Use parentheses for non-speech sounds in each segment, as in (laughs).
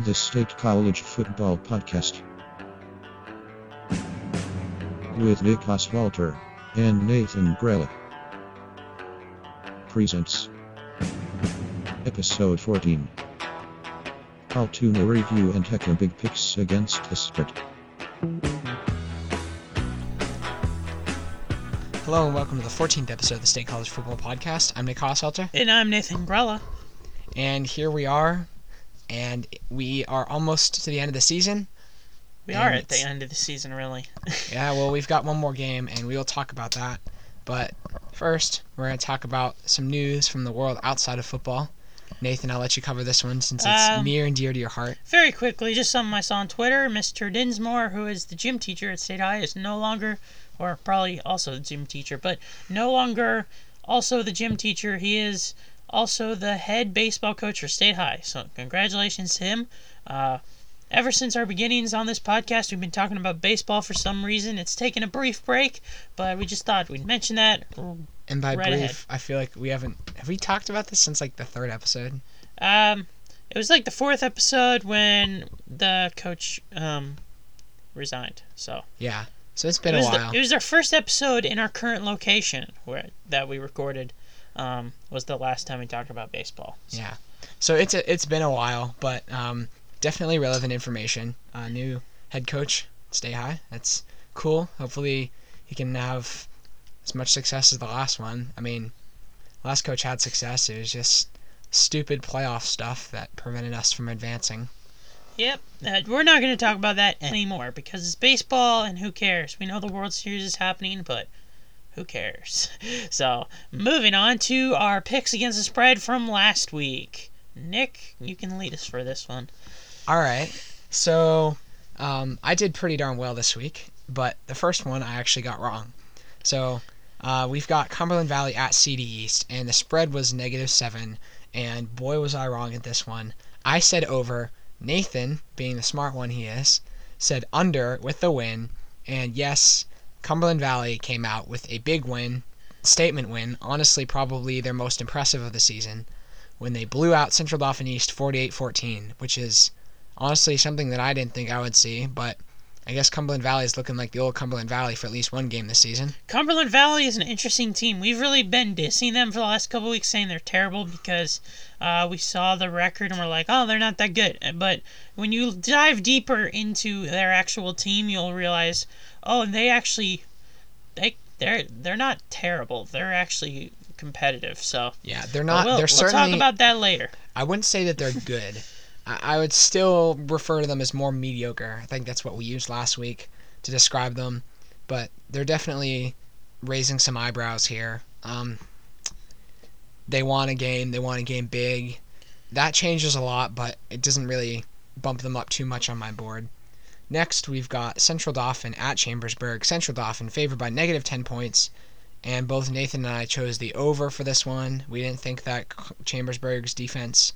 The State College Football Podcast. With Nick Oswalter and Nathan Grella. Presents Episode 14 Altoona Review and Hecker Big Picks against the spread. Hello and welcome to the 14th episode of the State College Football Podcast. I'm Nick Hosselter, And I'm Nathan Grella. and here we are, and we are almost to the end of the season. We And are at the end of the season, really. (laughs) Yeah, well, we've got one more game, and we will talk about that. But first, we're going to talk about some news from the world outside of football. Nathan, I'll let you cover this one since it's Um, near and dear to your heart. Very quickly, just something I saw on Twitter. Mr. Dinsmore, who is the gym teacher at State High, is no longer, or probably also the gym teacher, but no longer also the gym teacher. He is also the head baseball coach for State High. So, congratulations to him. Uh, ever since our beginnings on this podcast, we've been talking about baseball for some reason. It's taken a brief break, but we just thought we'd mention that. And by right brief, ahead. I feel like we haven't. Have we talked about this since like the third episode? Um, it was like the fourth episode when the coach um resigned. So Yeah. So it's been it a while. The, it was our first episode in our current location where that we recorded. Um, was the last time we talked about baseball. So, Yeah. So it's a, it's been a while, but um, definitely relevant information. Uh, new head coach, stay high. That's cool. Hopefully he can have as much success as the last one. I mean, last coach had success. It was just stupid playoff stuff that prevented us from advancing. Yep. Uh, we're not going to talk about that anymore because it's baseball and who cares? We know the World Series is happening, but who cares? (laughs) So moving on to our picks against the spread from last week. Nick, you can lead us for this one. All right. So um, I did pretty darn well this week, but the first one I actually got wrong. So uh, we've got Cumberland Valley at CD East, and the spread was negative seven. And boy, was I wrong at this one. I said over. Nathan, being the smart one he is, said under with the win. And yes, Cumberland Valley came out with a big win, statement win. Honestly, probably their most impressive of the season when they blew out Central Dauphin East 48 14, which is honestly something that I didn't think I would see, but I guess Cumberland Valley is looking like the old Cumberland Valley for at least one game this season. Cumberland Valley is an interesting team. We've really been dissing them for the last couple weeks, saying they're terrible because uh, we saw the record and we're like, oh, they're not that good. But when you dive deeper into their actual team, you'll realize, oh, they actually, they they're they're not terrible. They're actually competitive. So Yeah, they're not. we'll, they're we'll certainly. talk about that later. I wouldn't say that they're good. I, would still refer to them as more mediocre. I think that's what we used last week to describe them, but they're definitely raising some eyebrows here. Um, they want a game. They want a game big. That changes a lot, but it doesn't really bump them up too much on my board. Next, we've got Central Dauphin at Chambersburg. Central Dauphin favored by negative 10 points, and both Nathan and I chose the over for this one. We didn't think that Chambersburg's defense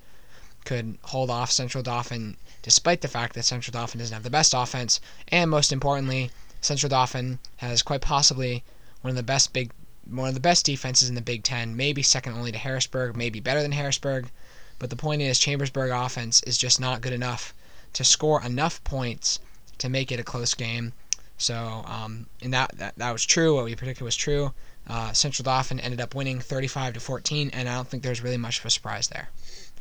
could hold off Central Dauphin, despite the fact that Central Dauphin doesn't have the best offense, and most importantly, Central Dauphin has quite possibly one of the best big one of the best defenses in the Big Ten, maybe second only to Harrisburg, maybe better than Harrisburg. But the point is, Chambersburg offense is just not good enough to score enough points to make it a close game. So, um, and that, that that was true. What we predicted was true. Uh, Central Dauphin ended up winning 35 to 14, and I don't think there's really much of a surprise there.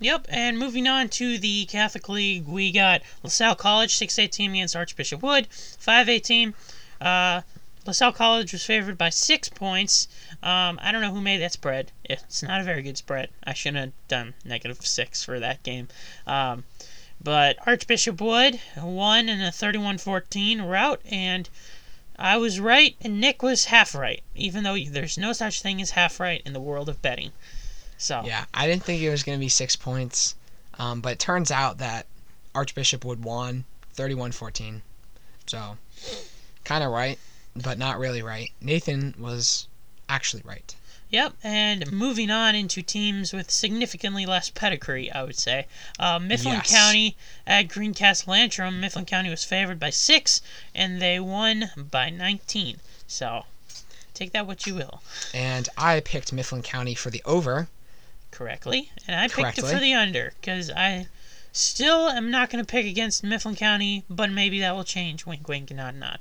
Yep, and moving on to the Catholic League, we got LaSalle College, 6A team against Archbishop Wood, 5A team. Uh, LaSalle College was favored by six points. Um, I don't know who made that spread. It's not a very good spread. I shouldn't have done negative six for that game. Um, but Archbishop Wood won in a 31 14 route, and I was right, and Nick was half right, even though there's no such thing as half right in the world of betting. So, Yeah, I didn't think it was going to be six points, um, but it turns out that Archbishop Wood won 31-14. So, kind of right, but not really right. Nathan was actually right. Yep, and moving on into teams with significantly less pedigree, I would say. Uh, Mifflin Yes. County at Greencastle Antrim. Mifflin County was favored by six, and they won by 19. So, take that what you will. And I picked Mifflin County for the over. Correctly, and I picked it for the under because I Still, am not going to pick against Mifflin County, but maybe that will change. Wink, wink, nod, nod.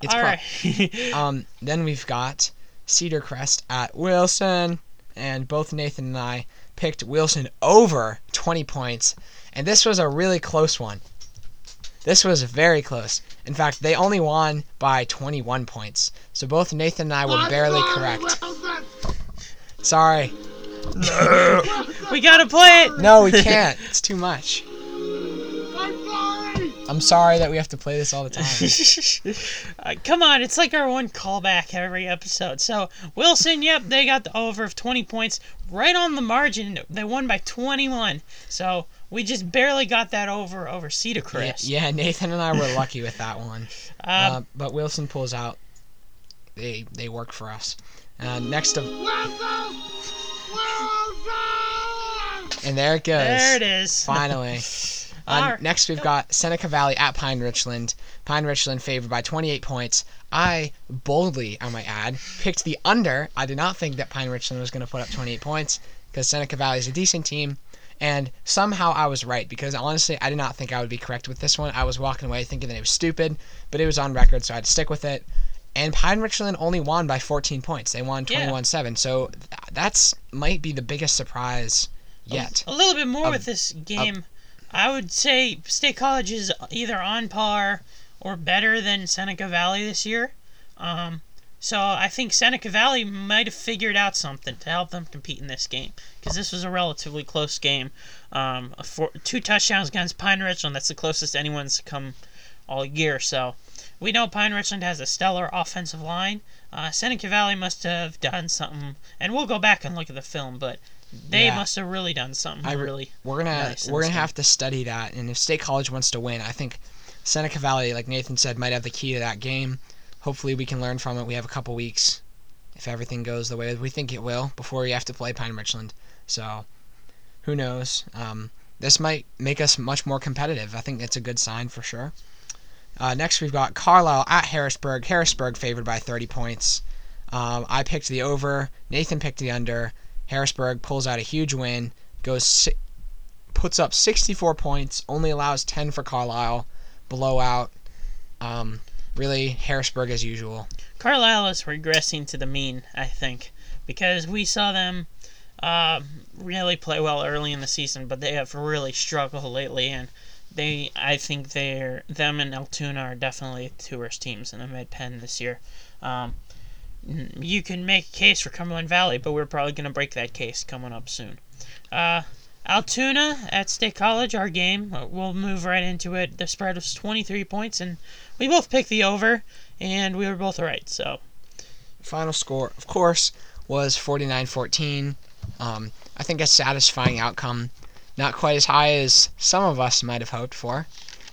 It's All pro- right. (laughs) Um, then we've got Cedar Crest at Wilson, and both Nathan and I picked Wilson over 20 points, and this was a really close one. This was very close. In fact, they only won by 21 points. So both Nathan and I were barely correct. Sorry. (laughs) we got to play it. No, we can't. It's too much. I'm sorry that we have to play this all the time. (laughs) Uh, come on, it's like our one callback every episode. So, Wilson, yep, they got the over of 20 points right on the margin. They won by 21. So, we just barely got that over over Cedar Yeah, Crest. yeah, Nathan and I were lucky with that one. (laughs) Uh, Uh, but Wilson pulls out. They they work for us. Uh, next of and there it goes. there it is. Finally. (laughs) Uh, Alright. Next, we've got Seneca Valley at Pine Richland. Pine Richland favored by 28 points. I boldly, I might add, picked the under. I did not think that Pine Richland was going to put up 28 points because Seneca Valley is a decent team. And somehow I was right because honestly, I did not think I would be correct with this one. I was walking away thinking that it was stupid, but it was on record, so I had to stick with it. And Pine Richland only won by 14 points. They won Yeah. 21 7. So th- that's might be the biggest surprise yet. A little bit more Of- with this game. I would say State College is either on par or better than Seneca Valley this year. Um, so I think Seneca Valley might have figured out something to help them compete in this game because this was a relatively close game. Um, for two touchdowns against Pine Richland, that's the closest anyone's come all year. So we know Pine Richland has a stellar offensive line. Uh, Seneca Valley must have done something, and we'll go back and look at the film, but they Yeah. must have really done something I re- really. We're gonna nice we're gonna have to study that, and if State College wants to win, I think Seneca Valley, like Nathan said, might have the key to that game. Hopefully, we can learn from it. We have a couple weeks, if everything goes the way we think it will, before we have to play Pine Richland. So, who knows? Um, this might make us much more competitive. I think that's a good sign for sure. Uh, next, we've got Carlisle at Harrisburg. Harrisburg favored by 30 points. Um, I picked the over. Nathan picked the under. Harrisburg pulls out a huge win. Goes si- puts up 64 points. Only allows 10 for Carlisle. Blowout. Um, really, Harrisburg as usual. Carlisle is regressing to the mean, I think, because we saw them uh, really play well early in the season, but they have really struggled lately, and they, I think they're them and Altoona are definitely two worst teams in the Mid Penn this year. Um, you can make a case for Cumberland Valley, but we're probably going to break that case coming up soon. Uh, Altoona at State College, our game. We'll move right into it. The spread was 23 points, and we both picked the over, and we were both right. So Final score, of course, was 49 14. Um, I think a satisfying outcome. Not quite as high as some of us might have hoped for,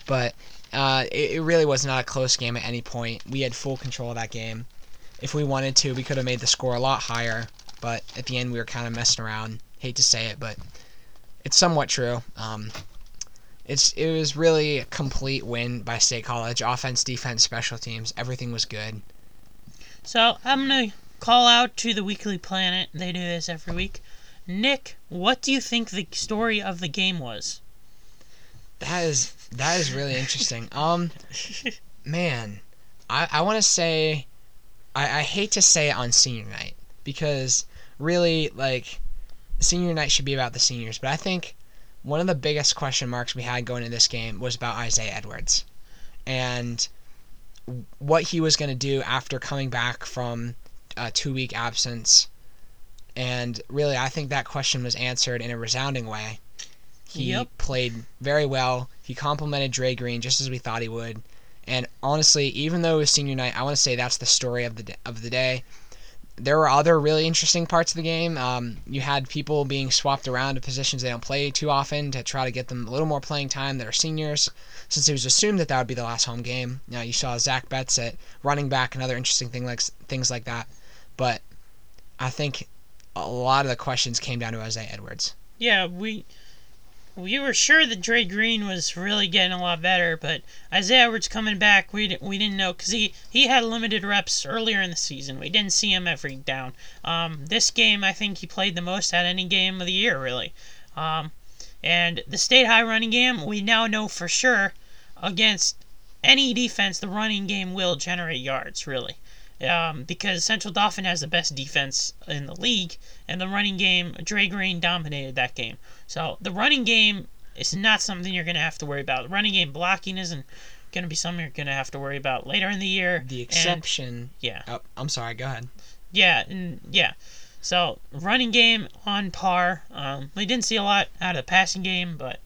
but uh, it, it really was not a close game at any point. We had full control of that game. If we wanted to, we could have made the score a lot higher, but at the end, we were kind of messing around. Hate to say it, but it's somewhat true. Um, it's it was really a complete win by State College. Offense, defense, special teams, everything was good. So I'm gonna call out to the Weekly Planet. They do this every week. Nick, what do you think the story of the game was? That is that is really interesting. Um, man, I I want to say, I I hate to say it on senior night because really like, senior night should be about the seniors, but I think one of the biggest question marks we had going into this game was about Isaiah Edwards, and what he was going to do after coming back from a two week absence. And really, I think that question was answered in a resounding way. He Yep. played very well. He complimented Dre Green just as we thought he would. And honestly, even though it was senior night, I want to say that's the story of the of the day. There were other really interesting parts of the game. Um, you had people being swapped around to positions they don't play too often to try to get them a little more playing time that are seniors, since it was assumed that that would be the last home game. Now you saw Zach Betts at running back, another interesting thing like things like that. But I think a lot of the questions came down to Isaiah Edwards. Yeah, we we were sure that Dre Green was really getting a lot better, but Isaiah Edwards coming back, we didn't, we didn't know because he he had limited reps earlier in the season. We didn't see him every down. Um, this game, I think he played the most at any game of the year, really. Um, And the state high running game, we now know for sure against any defense, the running game will generate yards, really. Um, because Central Dauphin has the best defense in the league, and the running game, Dre Green dominated that game. So the running game is not something you're going to have to worry about. The running game blocking isn't going to be something you're going to have to worry about later in the year. The and- exception. yeah. Oh, I'm sorry. Go ahead. Yeah, and yeah. So running game on par. Um, we didn't see a lot out of the passing game, but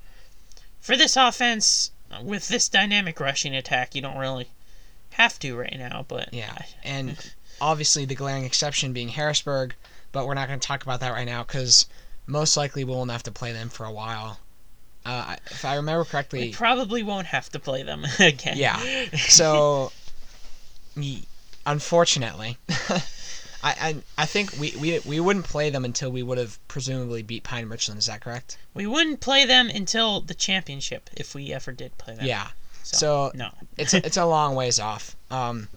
for this offense with this dynamic rushing attack, you don't really have to right now. But Yeah, and (laughs) obviously the glaring exception being Harrisburg, but we're not going to talk about that right now because most likely we won't have to play them for a while. Uh, if I remember correctly, we probably won't have to play them (laughs) again. yeah. (laughs) So, unfortunately, I, I I think we, we we wouldn't play them until we would have presumably beat Pine Richland. Is that correct? we wouldn't play them until the championship if we ever did play them. Yeah. So, So no. it's it's a long ways off. Um,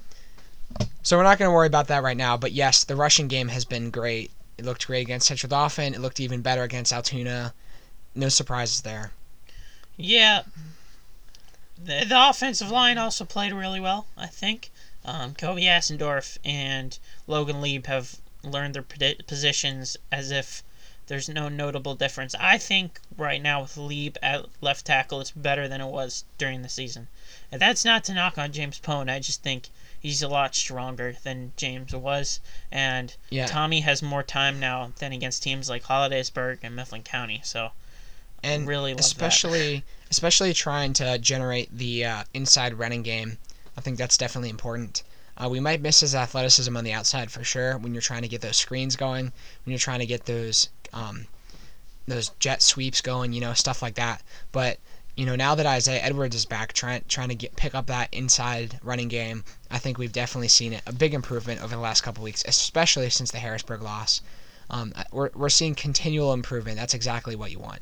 so we're not going to worry about that right now. But yes, the rushing game has been great. It looked great against Central Dauphin. It looked even better against Altoona. No surprises there. Yeah. The, the offensive line also played really well, I think. Um, Kobe Assendorf and Logan Lieb have learned their positions as if there's no notable difference. I think right now with Lieb at left tackle, it's better than it was during the season. And that's not to knock on James Pone. I just think he's a lot stronger than James was. And Yeah. Tommy has more time now than against teams like Hollidaysburg and Mifflin County. So and really love that. especially especially trying to generate the uh, inside running game. I think that's definitely important. Uh, we might miss his athleticism on the outside for sure when you're trying to get those screens going, when you're trying to get those um, those jet sweeps going, you know, stuff like that. But you know, now that Isaiah Edwards is back, trying trying to get pick up that inside running game, I think we've definitely seen a big improvement over the last couple weeks, especially since the Harrisburg loss. Um, we're we're seeing continual improvement. That's exactly what you want.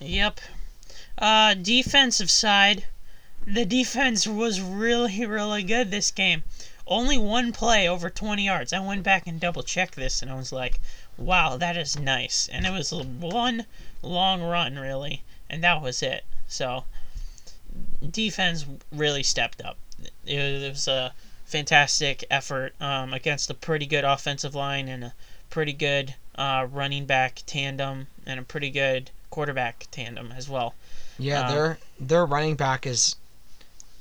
Yep. Uh, defensive side, the defense was really, really good this game. Only one play over 20 yards. I went back and double checked this, and I was like, "Wow, that is nice." And it was one long run, really, and that was it. So, defense really stepped up. It was a fantastic effort um, against a pretty good offensive line and a pretty good uh, running back tandem and a pretty good quarterback tandem as well. Yeah, Um, their their running back is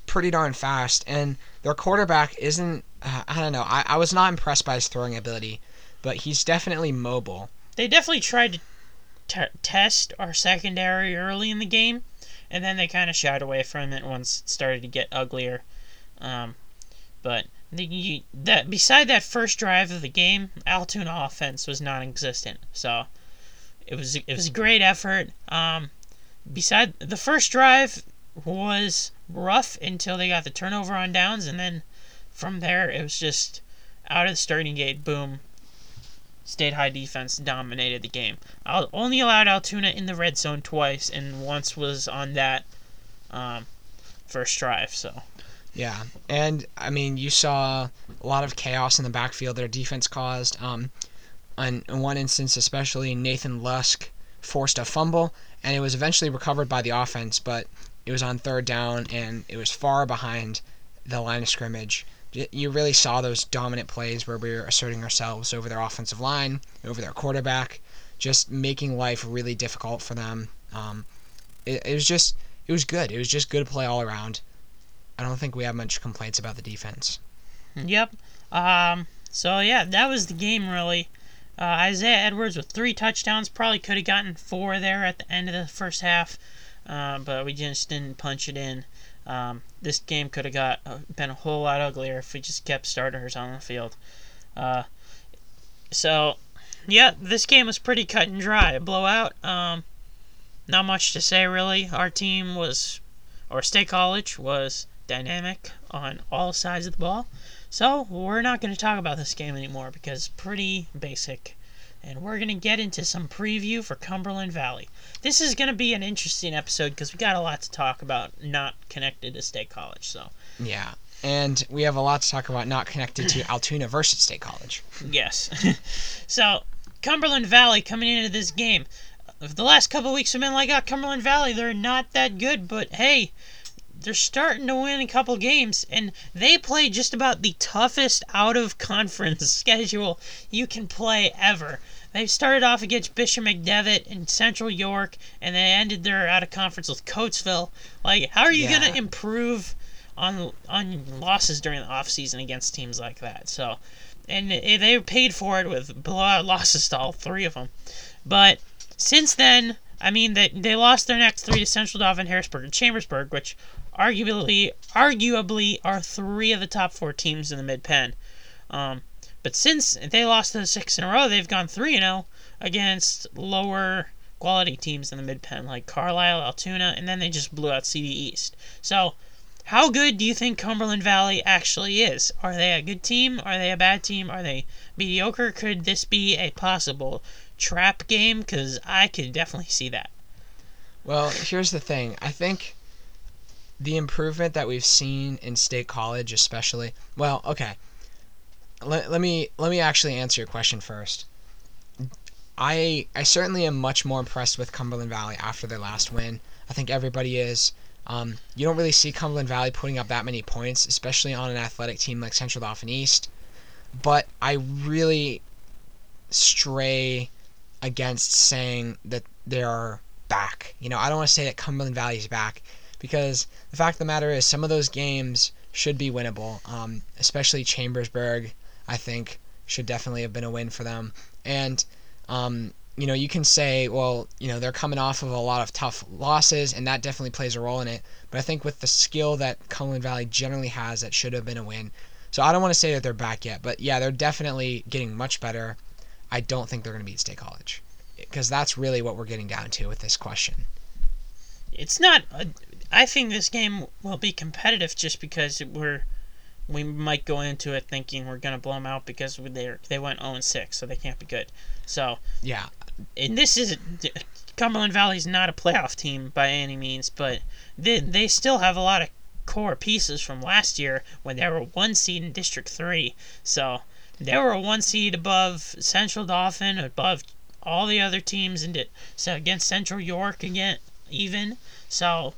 pretty darn fast, and their quarterback isn't. Uh, I don't know. I, I was not impressed by his throwing ability, but he's definitely mobile. They definitely tried to t- test our secondary early in the game, and then they kind of shied away from it once it started to get uglier. Um, but the, you, that beside that first drive of the game, Altoona offense was non-existent. So it was it was a great effort. Um, beside the first drive was rough until they got the turnover on downs, and then from there it was just out of the starting gate, boom. State High defense dominated the game. I'll only allowed Altoona in the red zone twice, and once was on that um, first drive. So Yeah, and I mean, you saw a lot of chaos in the backfield their defense caused. Um, in one instance, especially Nathan Lusk forced a fumble, and it was eventually recovered by the offense, but it was on third down and it was far behind the line of scrimmage. You really saw those dominant plays where we were asserting ourselves over their offensive line, over their quarterback, just making life really difficult for them. Um, it, it was just, it was good. It was just good play all around. I don't think we have much complaints about the defense. Yep. Um, so yeah, that was the game really. Uh, Isaiah Edwards with three touchdowns probably could have gotten four there at the end of the first half, uh, but we just didn't punch it in. Um, this game could have got uh, been a whole lot uglier if we just kept starters on the field. Uh, so yeah, this game was pretty cut and dry, a blowout. Um, not much to say really. Our team was, or State College was dynamic on all sides of the ball. So, we're not going to talk about this game anymore because pretty basic. And we're going to get into some preview for Cumberland Valley. This is going to be an interesting episode because we got a lot to talk about not connected to State College. So, Yeah. And we have a lot to talk about not connected to (clears throat) Altoona versus State College. yes. (laughs) so, Cumberland Valley coming into this game. Uh, the last couple weeks have been like, oh, Cumberland Valley, they're not that good, but hey, they're starting to win a couple games, and they play just about the toughest out of conference (laughs) schedule you can play ever. They started off against Bishop McDevitt in Central York, and they ended their out of conference with Coatesville. Like, how are you Yeah. gonna improve on on losses during the off season against teams like that? So, and they paid for it with blowout losses to all three of them. But since then, I mean, they they lost their next three to Central Dauphin, Harrisburg, and Chambersburg, which arguably arguably are three of the top four teams in the Mid Penn. Um, but since they lost the six in a row, they've gone three and zero against lower quality teams in the Mid Penn like Carlisle, Altoona, and then they just blew out CD East. So. How good do you think Cumberland Valley actually is? Are they a good team? Are they a bad team? Are they mediocre? Could this be a possible trap game? Because I could definitely see that. Well, here's the thing. I think the improvement that we've seen in State College, especially. Well, okay. Let, let me let me actually answer your question first. I I certainly am much more impressed with Cumberland Valley after their last win. I think everybody is. Um, you don't really see Cumberland Valley putting up that many points, especially on an athletic team like Central Dauphin East. But I really stray against saying that they're back. You know, I don't want to say that Cumberland Valley is back because the fact of the matter is some of those games should be winnable. Um, especially Chambersburg, I think should definitely have been a win for them. And um, you know, you can say, well, you know, they're coming off of a lot of tough losses, and that definitely plays a role in it. But I think with the skill that Cumberland Valley generally has, that should have been a win. So I don't want to say that they're back yet, but yeah, they're definitely getting much better. I don't think they're going to beat State College because that's really what we're getting down to with this question. It's not. A, I think this game will be competitive just because we're we might go into it thinking we're gonna blow them out because they they went 0 6, so they can't be good. So Yeah, and this is Cumberland Valley's not a playoff team by any means, but they they still have a lot of core pieces from last year when they were one seed in District Three. So they were a one seed above Central Dauphin, above all the other teams, and so against Central York again even. So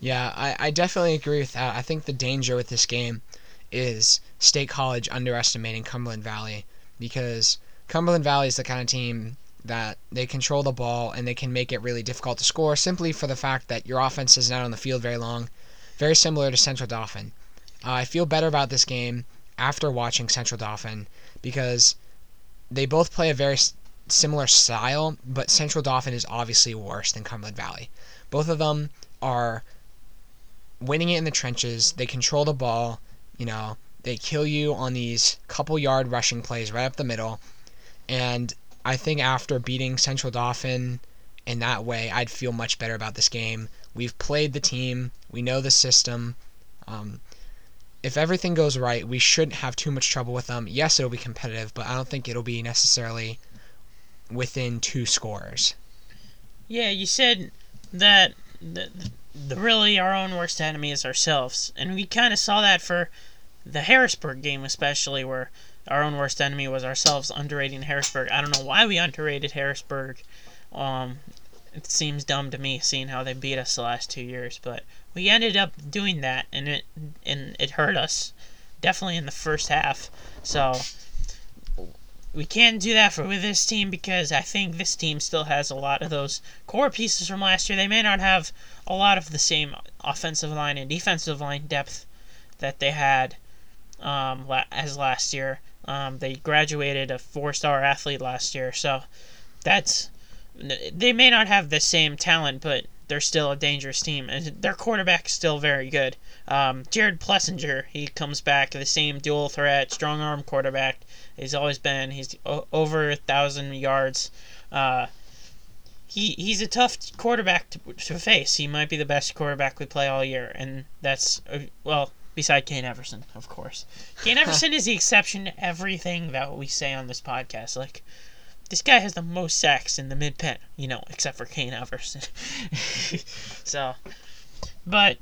yeah, I, I definitely agree with that. I think the danger with this game is State College underestimating Cumberland Valley because Cumberland Valley is the kind of team that they control the ball and they can make it really difficult to score simply for the fact that your offense is not on the field very long. Very similar to Central Dauphin. Uh, I feel better about this game after watching Central Dauphin because they both play a very similar style, but Central Dauphin is obviously worse than Cumberland Valley. Both of them are winning it in the trenches. They control the ball. You know, they kill you on these couple yard rushing plays right up the middle. And I think after beating Central Dauphin in that way, I'd feel much better about this game. We've played the team. We know the system. Um, if everything goes right, we shouldn't have too much trouble with them. Yes, it'll be competitive, but I don't think it'll be necessarily within two scores. yeah, you said that the, the really our own worst enemy is ourselves, and we kind of saw that for the Harrisburg game, especially where our own worst enemy was ourselves underrating Harrisburg. I don't know why we underrated Harrisburg. Um, it seems dumb to me seeing how they beat us the last two years, but we ended up doing that, and it and it hurt us definitely in the first half. So we can't do that for with this team because I think this team still has a lot of those core pieces from last year. They may not have a lot of the same offensive line and defensive line depth that they had um, as last year. Um, they graduated a four-star athlete last year, so that's they may not have the same talent, but they're still a dangerous team, and their quarterback is still very good. Um, Jared Plessinger, he comes back, the same dual threat, strong arm quarterback. He's always been. He's over a thousand yards. Uh, he he's a tough quarterback to, to face. He might be the best quarterback we play all year, and that's uh, well beside Kane Everson, of course. Kane (laughs) Everson is the exception to everything that we say on this podcast. Like this guy has the most sacks in the Mid Penn, you know, except for Kane Everson. (laughs) so, but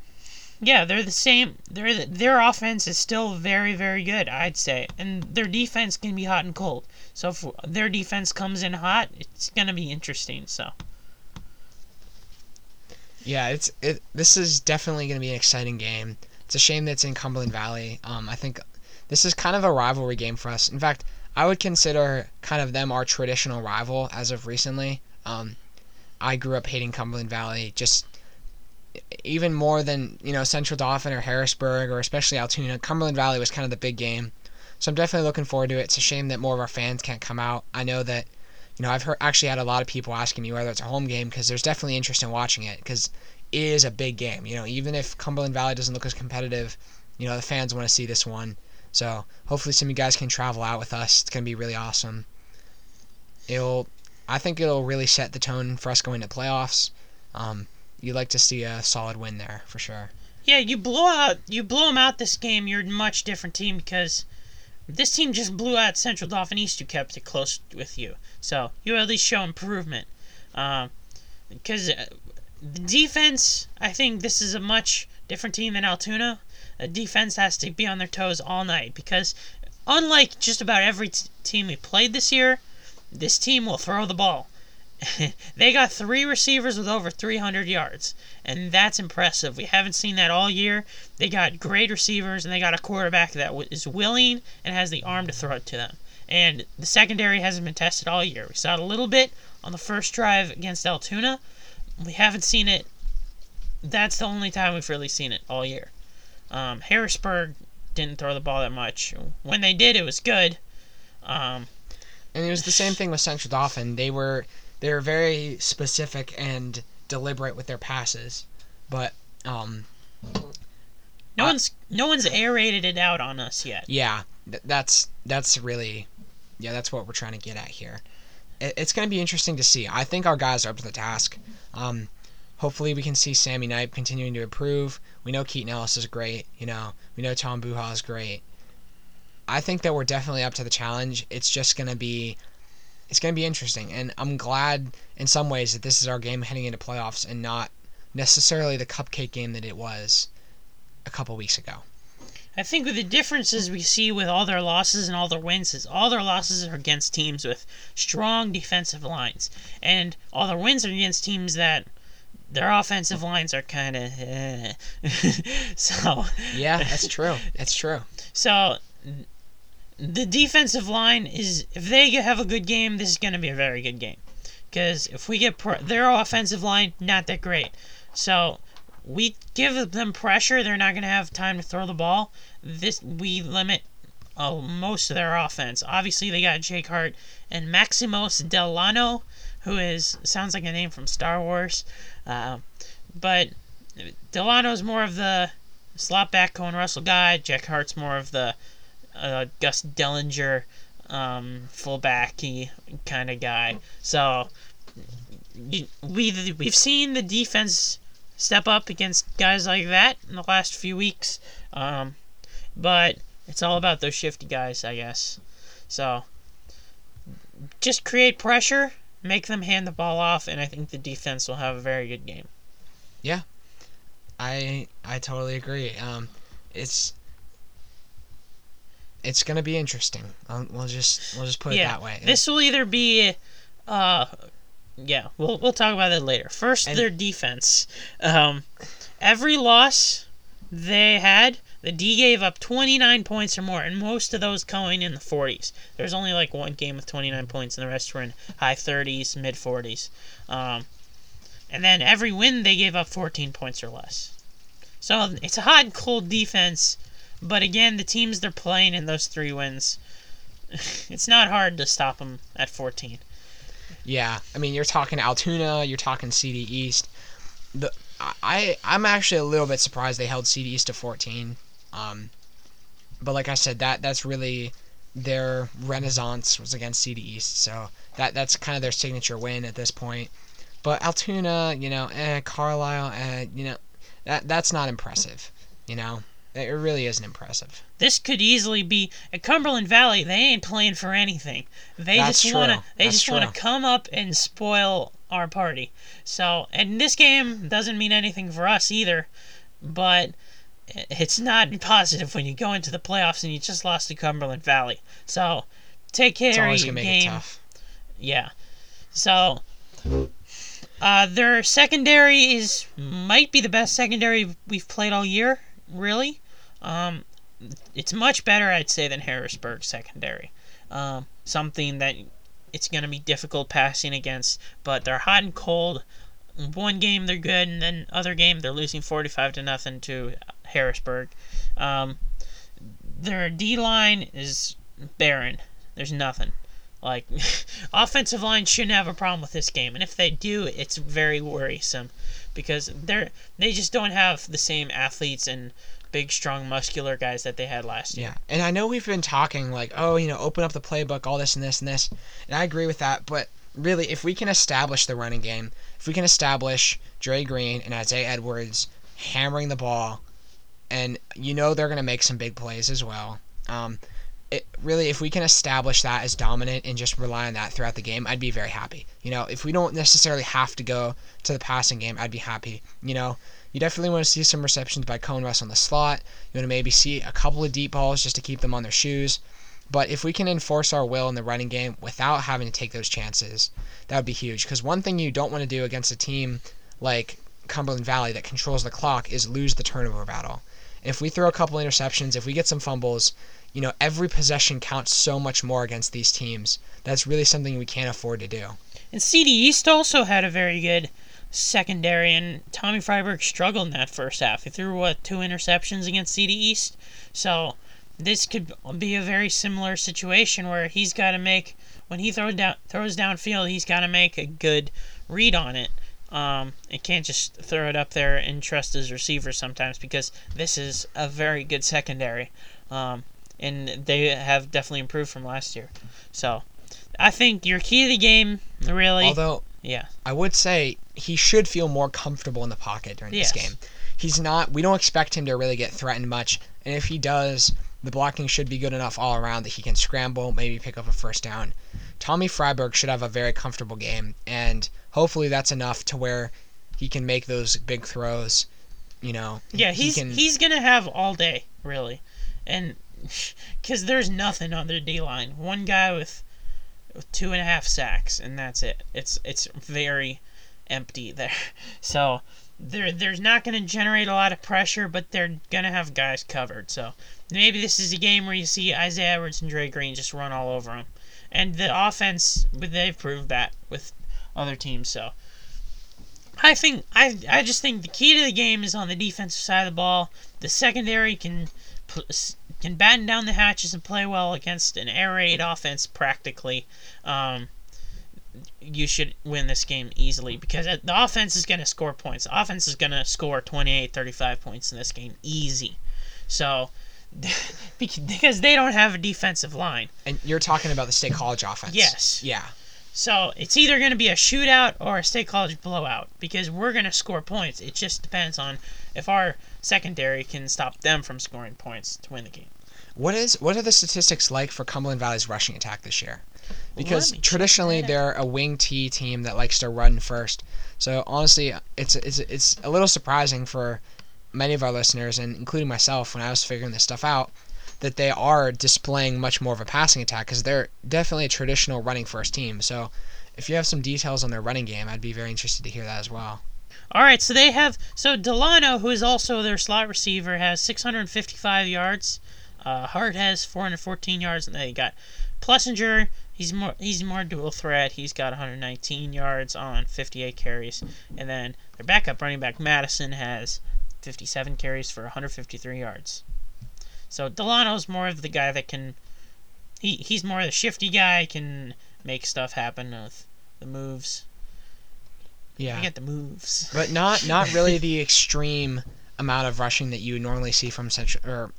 yeah, they're the same. Their their offense is still very very good, I'd say, and their defense can be hot and cold. So if their defense comes in hot, it's gonna be interesting. So Yeah, it's it. This is definitely going to be an exciting game. It's a shame that it's in Cumberland Valley. Um, I think this is kind of a rivalry game for us. In fact, I would consider kind of them our traditional rival as of recently. Um, I grew up hating Cumberland Valley just even more than you know Central Dauphin or Harrisburg or especially Altoona. Cumberland Valley was kind of the big game, so I'm definitely looking forward to it. It's a shame that more of our fans can't come out. I know that you know I've heard actually had a lot of people asking me whether it's a home game because there's definitely interest in watching it because is a big game. You know, even if Cumberland Valley doesn't look as competitive, you know the fans want to see this one. So hopefully some of you guys can travel out with us. It's gonna be really awesome. It'll, I think it'll really set the tone for us going to playoffs. Um, you'd like to see a solid win there for sure. Yeah, you blow out you blow them out this game. You're a much different team because this team just blew out Central Dauphin East. You kept it close with you, so you at least show improvement. Because uh, the defense, I think this is a much different team than Altoona. The defense has to be on their toes all night because, unlike just about every t- team we played this year, this team will throw the ball. (laughs) they got three receivers with over 300 yards, and that's impressive. We haven't seen that all year. They got great receivers, and they got a quarterback that is willing and has the arm to throw it to them. And the secondary hasn't been tested all year. We saw it a little bit on the first drive against Altoona. We haven't seen it. That's the only time we've really seen it all year. Um, Harrisburg didn't throw the ball that much. When they did, it was good. Um, And it was the same thing with Central Dauphin. They were they were very specific and deliberate with their passes, but um, no I- one's no one's aerated it out on us yet. yeah, th- that's that's really yeah that's what we're trying to get at here. It, it's going to be interesting to see. I think our guys are up to the task. Um, hopefully, we can see Sammy Knipe continuing to improve. We know Keaton Ellis is great. You know, we know Tom Buha is great. I think that we're definitely up to the challenge. It's just going to be it's going to be interesting and I'm glad in some ways that this is our game heading into playoffs and not necessarily the cupcake game that it was a couple weeks ago. I think with the differences we see with all their losses and all their wins is all their losses are against teams with strong defensive lines, and all their wins are against teams that their offensive lines are kind of. Eh. (laughs) so Yeah, that's true. That's true. so the defensive line is if they have a good game, this is going to be a very good game. Because if we get pr- their offensive line, not that great. So we give them pressure, they're not going to have time to throw the ball. This we limit uh, most of their offense. Obviously, they got Jake Hart and Maximos Delano, who is sounds like a name from Star Wars, uh, but Delano's more of the slot back Cohen Russell guy. Jake Hart's more of the uh, Gus Dellinger, um, fullbacky kind of guy. So we we've seen the defense step up against guys like that in the last few weeks, um, but it's all about those shifty guys, I guess. So just create pressure, make them hand the ball off, and I think the defense will have a very good game. Yeah, I I totally agree. Um, it's it's gonna be interesting. Um, we'll just we'll just put it that way. this will either be, uh, yeah, we'll we'll talk about that later. First, And- their defense. Um, every loss they had, the D gave up 29 points or more, and most of those coming in the 40s. There's only like one game with 29 points, and the rest were in high 30s, mid 40s. Um, and then every win they gave up 14 points or less. So it's a hot and cold defense, but again, the teams they're playing in those three wins, (laughs) it's not hard to stop them at 14. Yeah, I mean, you're talking Altoona, you're talking CD East. The I I'm actually a little bit surprised they held CD East to 14. Um, but like I said, that that's really their renaissance was against CD East, so that that's kind of their signature win at this point. But Altoona, you know, eh, Carlisle, eh, you know, that that's not impressive. You know, it really isn't impressive. This could easily be at Cumberland Valley. They ain't playing for anything. They That's just wanna they That's just wanna come up and spoil our party. So, and this game doesn't mean anything for us either, but it's not (laughs) positive when you go into the playoffs and you just lost to Cumberland Valley. So, take care It's of your gonna make game. it tough. Yeah. So Uh, their secondary is might be the best secondary we've played all year. Really, um, it's much better, I'd say, than Harrisburg secondary. Um, something that it's going to be difficult passing against, but they're hot and cold. One game they're good, and then other game they're losing forty-five to nothing to Harrisburg. Um, their D line is barren. There's nothing. Like, (laughs) offensive line shouldn't have a problem with this game, and if they do, it's very worrisome because they're they just don't have the same athletes and big, strong, muscular guys that they had last year. Yeah, and I know we've been talking like, oh, you know, open up the playbook, all this and this and this, and I agree with that. But really, if we can establish the running game, if we can establish Dre Green and Isaiah Edwards hammering the ball, and you know they're gonna make some big plays as well. Um, really, if we can establish that as dominant and just rely on that throughout the game, I'd be very happy. You know, if we don't necessarily have to go to the passing game, I'd be happy. You know, you definitely want to see some receptions by Cone Russ on the slot. You want to maybe see a couple of deep balls just to keep them on their shoes. But if we can enforce our will in the running game without having to take those chances, that would be huge. Because one thing you don't want to do against a team like Cumberland Valley that controls the clock is lose the turnover battle. If we throw a couple interceptions, if we get some fumbles, you know, every possession counts so much more against these teams. That's really something we can't afford to do. And CD East also had a very good secondary, and Tommy Freiberg struggled in that first half. He threw, what, two interceptions against CD East? So this could be a very similar situation where he's got to make, when he throws down throws downfield, he's got to make a good read on it. Um, it can't just throw it up there and trust his receiver sometimes because this is a very good secondary. Um, and they have definitely improved from last year. So I think your key to the game, really. Although, yeah, I would say he should feel more comfortable in the pocket during Yes. this game. He's not. We don't expect him to really get threatened much, and if he does, the blocking should be good enough all around that he can scramble, maybe pick up a first down. Tommy Freiberg should have a very comfortable game, and hopefully that's enough to where he can make those big throws. You know, yeah, he he's can, he's gonna have all day really, and (laughs) because there's nothing on their D line. One guy with, with two and a half sacks, and that's it. It's it's very empty there. (laughs) So there there's not going to generate a lot of pressure, but they're going to have guys covered. So maybe this is a game where you see Isaiah Edwards and Dre Green just run all over them. And the offense, they've proved that with other teams. So I think I I just think the key to the game is on the defensive side of the ball. The secondary can can batten down the hatches and play well against an air raid offense practically. Um, you should win this game easily because the offense is going to score points. The offense is going to score 28, 35 points in this game easy. So, (laughs) because they don't have a defensive line. and you're talking about the state college offense. Yes. Yeah. So, it's either going to be a shootout or a state college blowout because we're going to score points. It just depends on if our secondary can stop them from scoring points to win the game. What is what are the statistics like for Cumberland Valley's rushing attack this year? Because traditionally they're a wing T team that likes to run first. So honestly, it's it's it's a little surprising for many of our listeners and including myself when I was figuring this stuff out that they are displaying much more of a passing attack because they're definitely a traditional running first team. So if you have some details on their running game, I'd be very interested to hear that as well. All right, so they have so Delano, who is also their slot receiver, has 655 yards. Uh, Hart has 414 yards, and they got Plessinger. He's more he's more dual threat. He's got 119 yards on 58 carries, and then their backup running back Madison has 57 carries for 153 yards. So Delano's more of the guy that can. He he's more of the shifty guy, can make stuff happen with the moves. Yeah. You get the moves. but not (laughs) not really the extreme amount of rushing that you would normally see from Central or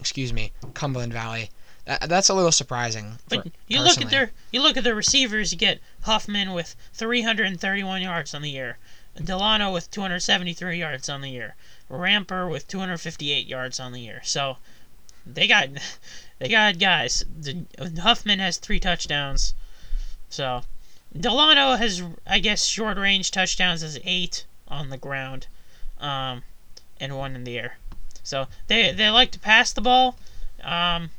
excuse me Cumberland Valley. That, that's a little surprising. But for- you look at their you look at their receivers. You get Huffman with 331 yards on the year, Delano with 273 yards on the year, Ramper with 258 yards on the year. So they got they got guys. The, Huffman has three touchdowns. So Delano has I guess short range touchdowns as eight on the ground, um, and one in the air. So they they like to pass the ball. Um,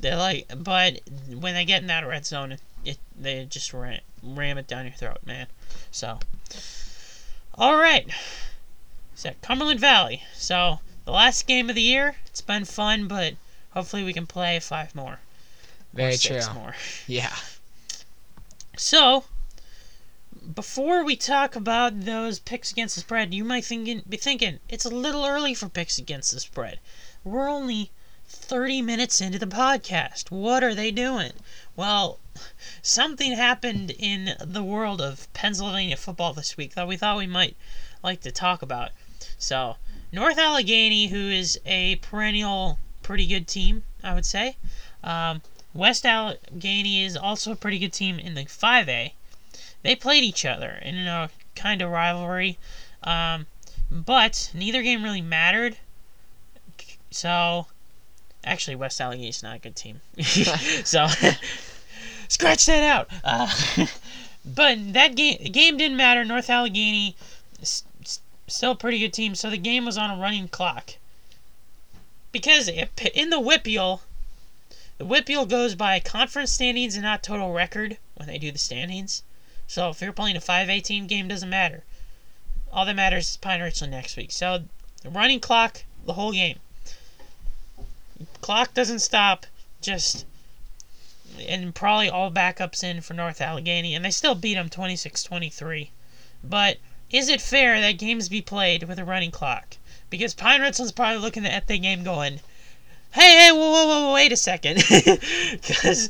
they like, but when they get in that red zone, it they just ram, ram it down your throat, man. So, all right. So Cumberland Valley. So the last game of the year. It's been fun, but hopefully we can play five more. Very or six true. more. (laughs) Yeah. So, before we talk about those picks against the spread, you might thinking, be thinking it's a little early for picks against the spread. We're only 30 minutes into the podcast. What are they doing? Well, something happened in the world of Pennsylvania football this week that we thought we might like to talk about. So, North Allegheny, who is a perennial pretty good team, I would say. Um, West Allegheny is also a pretty good team in the 5A. They played each other in a kind of rivalry, um, but neither game really mattered. So, actually, West Allegheny is not a good team. (laughs) so, (laughs) scratch that out. Uh, (laughs) but that game game didn't matter. North Allegheny still a pretty good team. So the game was on a running clock because in the WPIAL, the WPIAL goes by conference standings and not total record when they do the standings. So if you're playing a 5A team game, doesn't matter. All that matters is Pine Richland next week. So the running clock the whole game. Clock doesn't stop. Just and probably all backups in for North Allegheny, and they still beat them 26-23. But is it fair that games be played with a running clock? Because Pine Richland's probably looking at the game going, hey, hey, whoa, whoa, whoa, wait a second. (laughs) Because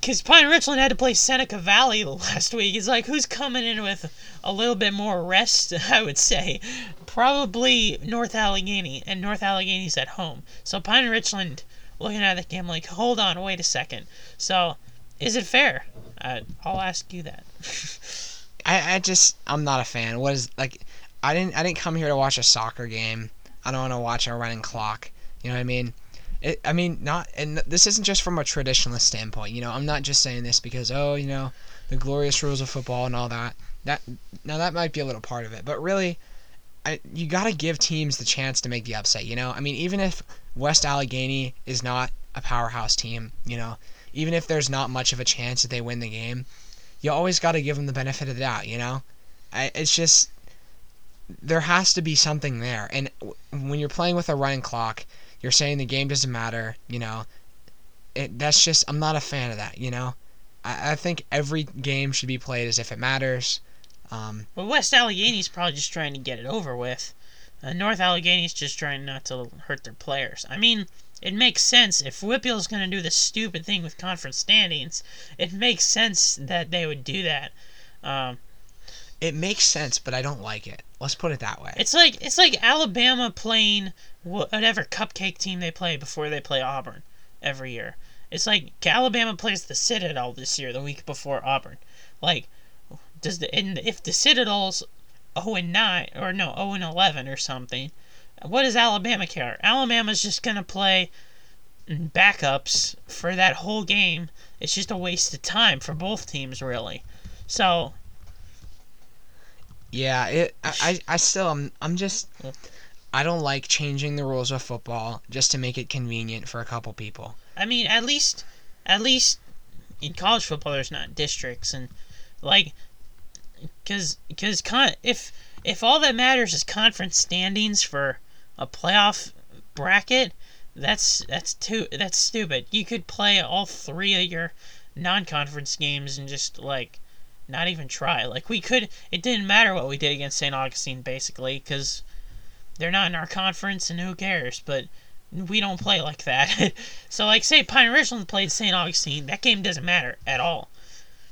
because Pine Richland had to play Seneca Valley (laughs) last week. It's like, who's coming in with a little bit more rest, (laughs) I would say? Probably North Allegheny, and North Allegheny's at home. So Pine Richland looking at the game like, hold on, wait a second. So, is it fair? Uh, I'll ask you that. I, I just I'm not a fan. What is like I didn't I didn't come here to watch a soccer game. I don't want to watch a running clock. You know what I mean? It, I mean not and this isn't just from a traditionalist standpoint. You know, I'm not just saying this because oh, you know, the glorious rules of football and all that. That now that might be a little part of it, but really I, you got to give teams the chance to make the upset, you know? I mean, even if West Allegheny is not a powerhouse team, you know, even if there's not much of a chance that they win the game, you always got to give them the benefit of the doubt, you know? It's just there has to be something there. And when you're playing with a running clock, you're saying the game doesn't matter, you know? It that's just I'm not a fan of that, you know? I, I think every game should be played as if it matters. Um, Well, West Allegheny's probably just trying to get it over with. Uh, North Allegheny's just trying not to hurt their players. I mean, it makes sense if WPIAL's going to do this stupid thing with conference standings. It makes sense that they would do that. Um, it makes sense, but I don't like it. Let's put it that way. it's like it's like Alabama playing whatever cupcake team they play before they play Auburn every year. It's like Alabama plays the Citadel this year, the week before Auburn. Like, does the and if the Citadel's 0 and 9 or no 0 and 11 or something, what does Alabama care? Alabama's just gonna play backups for that whole game. It's just a waste of time for both teams, really. So Yeah, it. I, I, I still, I'm, I'm just, I don't like changing the rules of football just to make it convenient for a couple people. I mean, at least, at least in college football, there's not districts and like, cause, cause con- if if all that matters is conference standings for a playoff bracket, that's that's too that's stupid. You could play all three of your non-conference games and just like not even try. Like we could, it didn't matter what we did against St. Augustine basically, cause they're not in our conference and who cares, but we don't play like that. (laughs) so, like, say Pine Richland played St. Augustine, that game doesn't matter at all.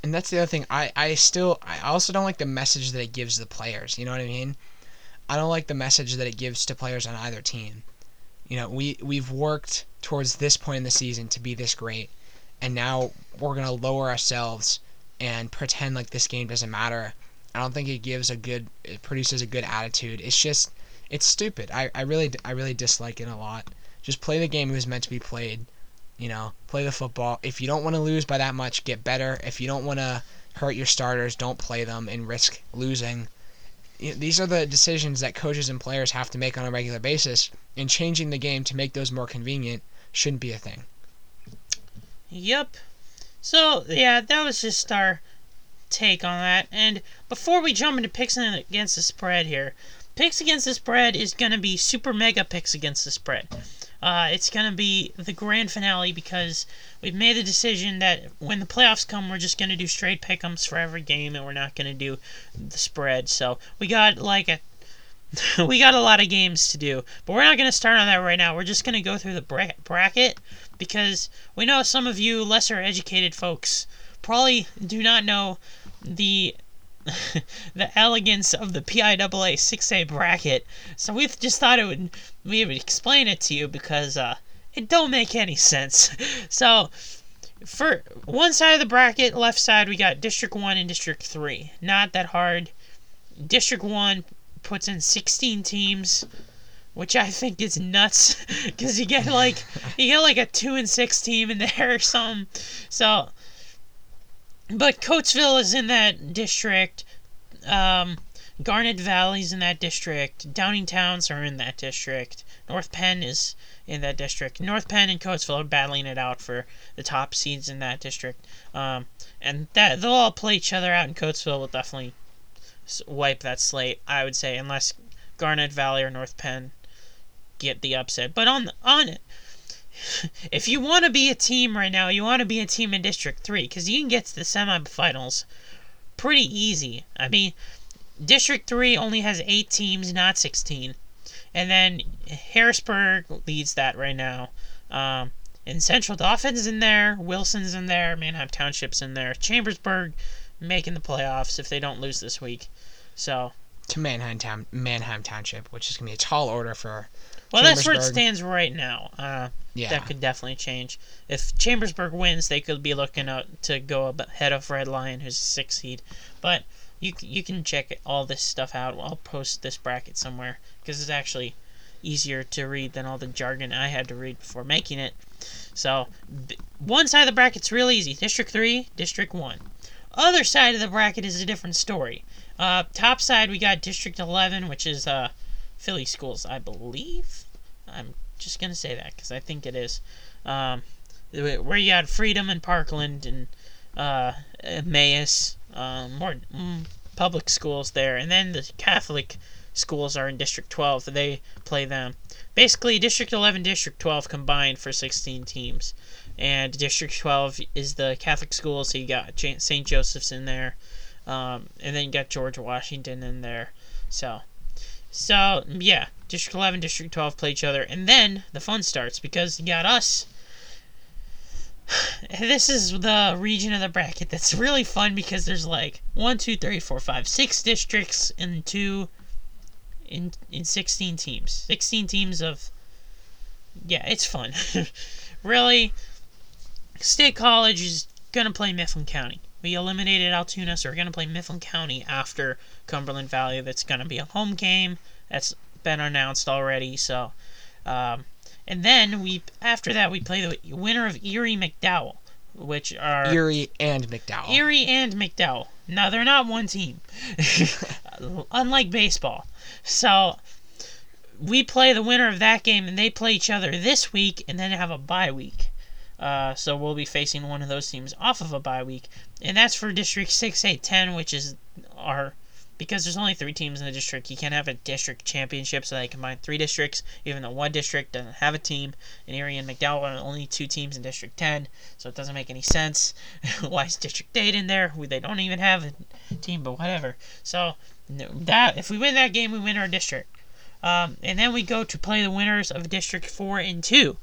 And that's the other thing. I, I still, I also don't like the message that it gives the players. You know what I mean? I don't like the message that it gives to players on either team. You know, we we've worked towards this point in the season to be this great, and now we're gonna lower ourselves and pretend like this game doesn't matter. I don't think it gives a good, it produces a good attitude. It's just, it's stupid. I, I really, I really dislike it a lot. Just play the game it was meant to be played. You know, play the football. If you don't want to lose by that much, get better. If you don't want to hurt your starters, don't play them and risk losing. You know, These are the decisions that coaches and players have to make on a regular basis, and changing the game to make those more convenient shouldn't be a thing. Yep. So yeah, that was just our take on that. And before we jump into picks against the spread here, picks against the spread is going to be super mega picks against the spread. Uh, it's going to be the grand finale because we've made the decision that when the playoffs come, we're just going to do straight pick'ems for every game, and we're not going to do the spread. So we got like a (laughs) we got a lot of games to do, but we're not going to start on that right now. We're just going to go through the bra- bracket because we know some of you lesser educated folks probably do not know the (laughs) the elegance of the PIAA 6A bracket. So we just thought it would we would explain it to you because uh, it don't make any sense. (laughs) So for one side of the bracket, left side, we got District 1 and District 3. Not that hard. District 1 puts in 16 teams, which I think is nuts (laughs) because you get like you get like a 2 and 6 team in there or something. So but Coatesville is in that district. Um, Garnet Valley's in that district. Downingtowns are in that district. North Penn is in that district. North Penn and Coatesville are battling it out for the top seeds in that district. Um, and that they'll all play each other out, and Coatesville will definitely wipe that slate. I would say, unless Garnet Valley or North Penn get the upset. But on on it, if you want to be a team right now, you want to be a team in District 3 because you can get to the semifinals pretty easy. I mean, District 3 only has 8 teams, not 16. And then Harrisburg leads that right now. Um, and Central Dauphin's in there, Wilson's in there, Manheim Township's in there, Chambersburg making the playoffs if they don't lose this week. So to Manheim Town, Manheim Township, which is gonna be a tall order for. Well, that's where it stands right now. Uh, Yeah. That could definitely change. If Chambersburg wins, they could be looking out to go ahead of Red Lion, who's six seed. But you you can check all this stuff out. I'll post this bracket somewhere because it's actually easier to read than all the jargon I had to read before making it. So b- one side of the bracket's real easy: District Three, District One. Other side of the bracket is a different story. Uh, top side we got District 11, which is uh, Philly schools, I believe. I'm just gonna say that because I think it is. Um, where you had Freedom and Parkland and uh, Emmaus, um, more mm, public schools there, and then the Catholic schools are in District 12. They play them. Basically, District 11, District 12 combined for 16 teams, and District 12 is the Catholic schools. So you got St. Joseph's in there, um, and then you got George Washington in there. So, so yeah, District 11, District 12 play each other, and then the fun starts because you got us. (sighs) This is the region of the bracket that's really fun because there's like one, two, three, four, five, six districts and two in in 16 teams. 16 teams of yeah, it's fun. (laughs) really, State College is gonna play Mifflin County. We eliminated Altoona, so we're gonna play Mifflin County after Cumberland Valley. That's gonna be a home game. That's been announced already. So, um, and then we after that we play the winner of Erie McDowell, which are Erie and McDowell. Erie and McDowell. Now they're not one team, (laughs) unlike baseball. So we play the winner of that game, and they play each other this week, and then have a bye week. Uh, so we'll be facing one of those teams off of a bye week, and that's for District Six, Eight, Ten, which is our because there's only three teams in the district. You can't have a district championship, so they combine three districts, even though one district doesn't have a team. And Erie and McDowell are only two teams in District 10, so it doesn't make any sense. (laughs) Why is District 8 in there? They don't even have a team, but whatever. So that if we win that game, we win our district. Um, and then we go to play the winners of District 4 and 2.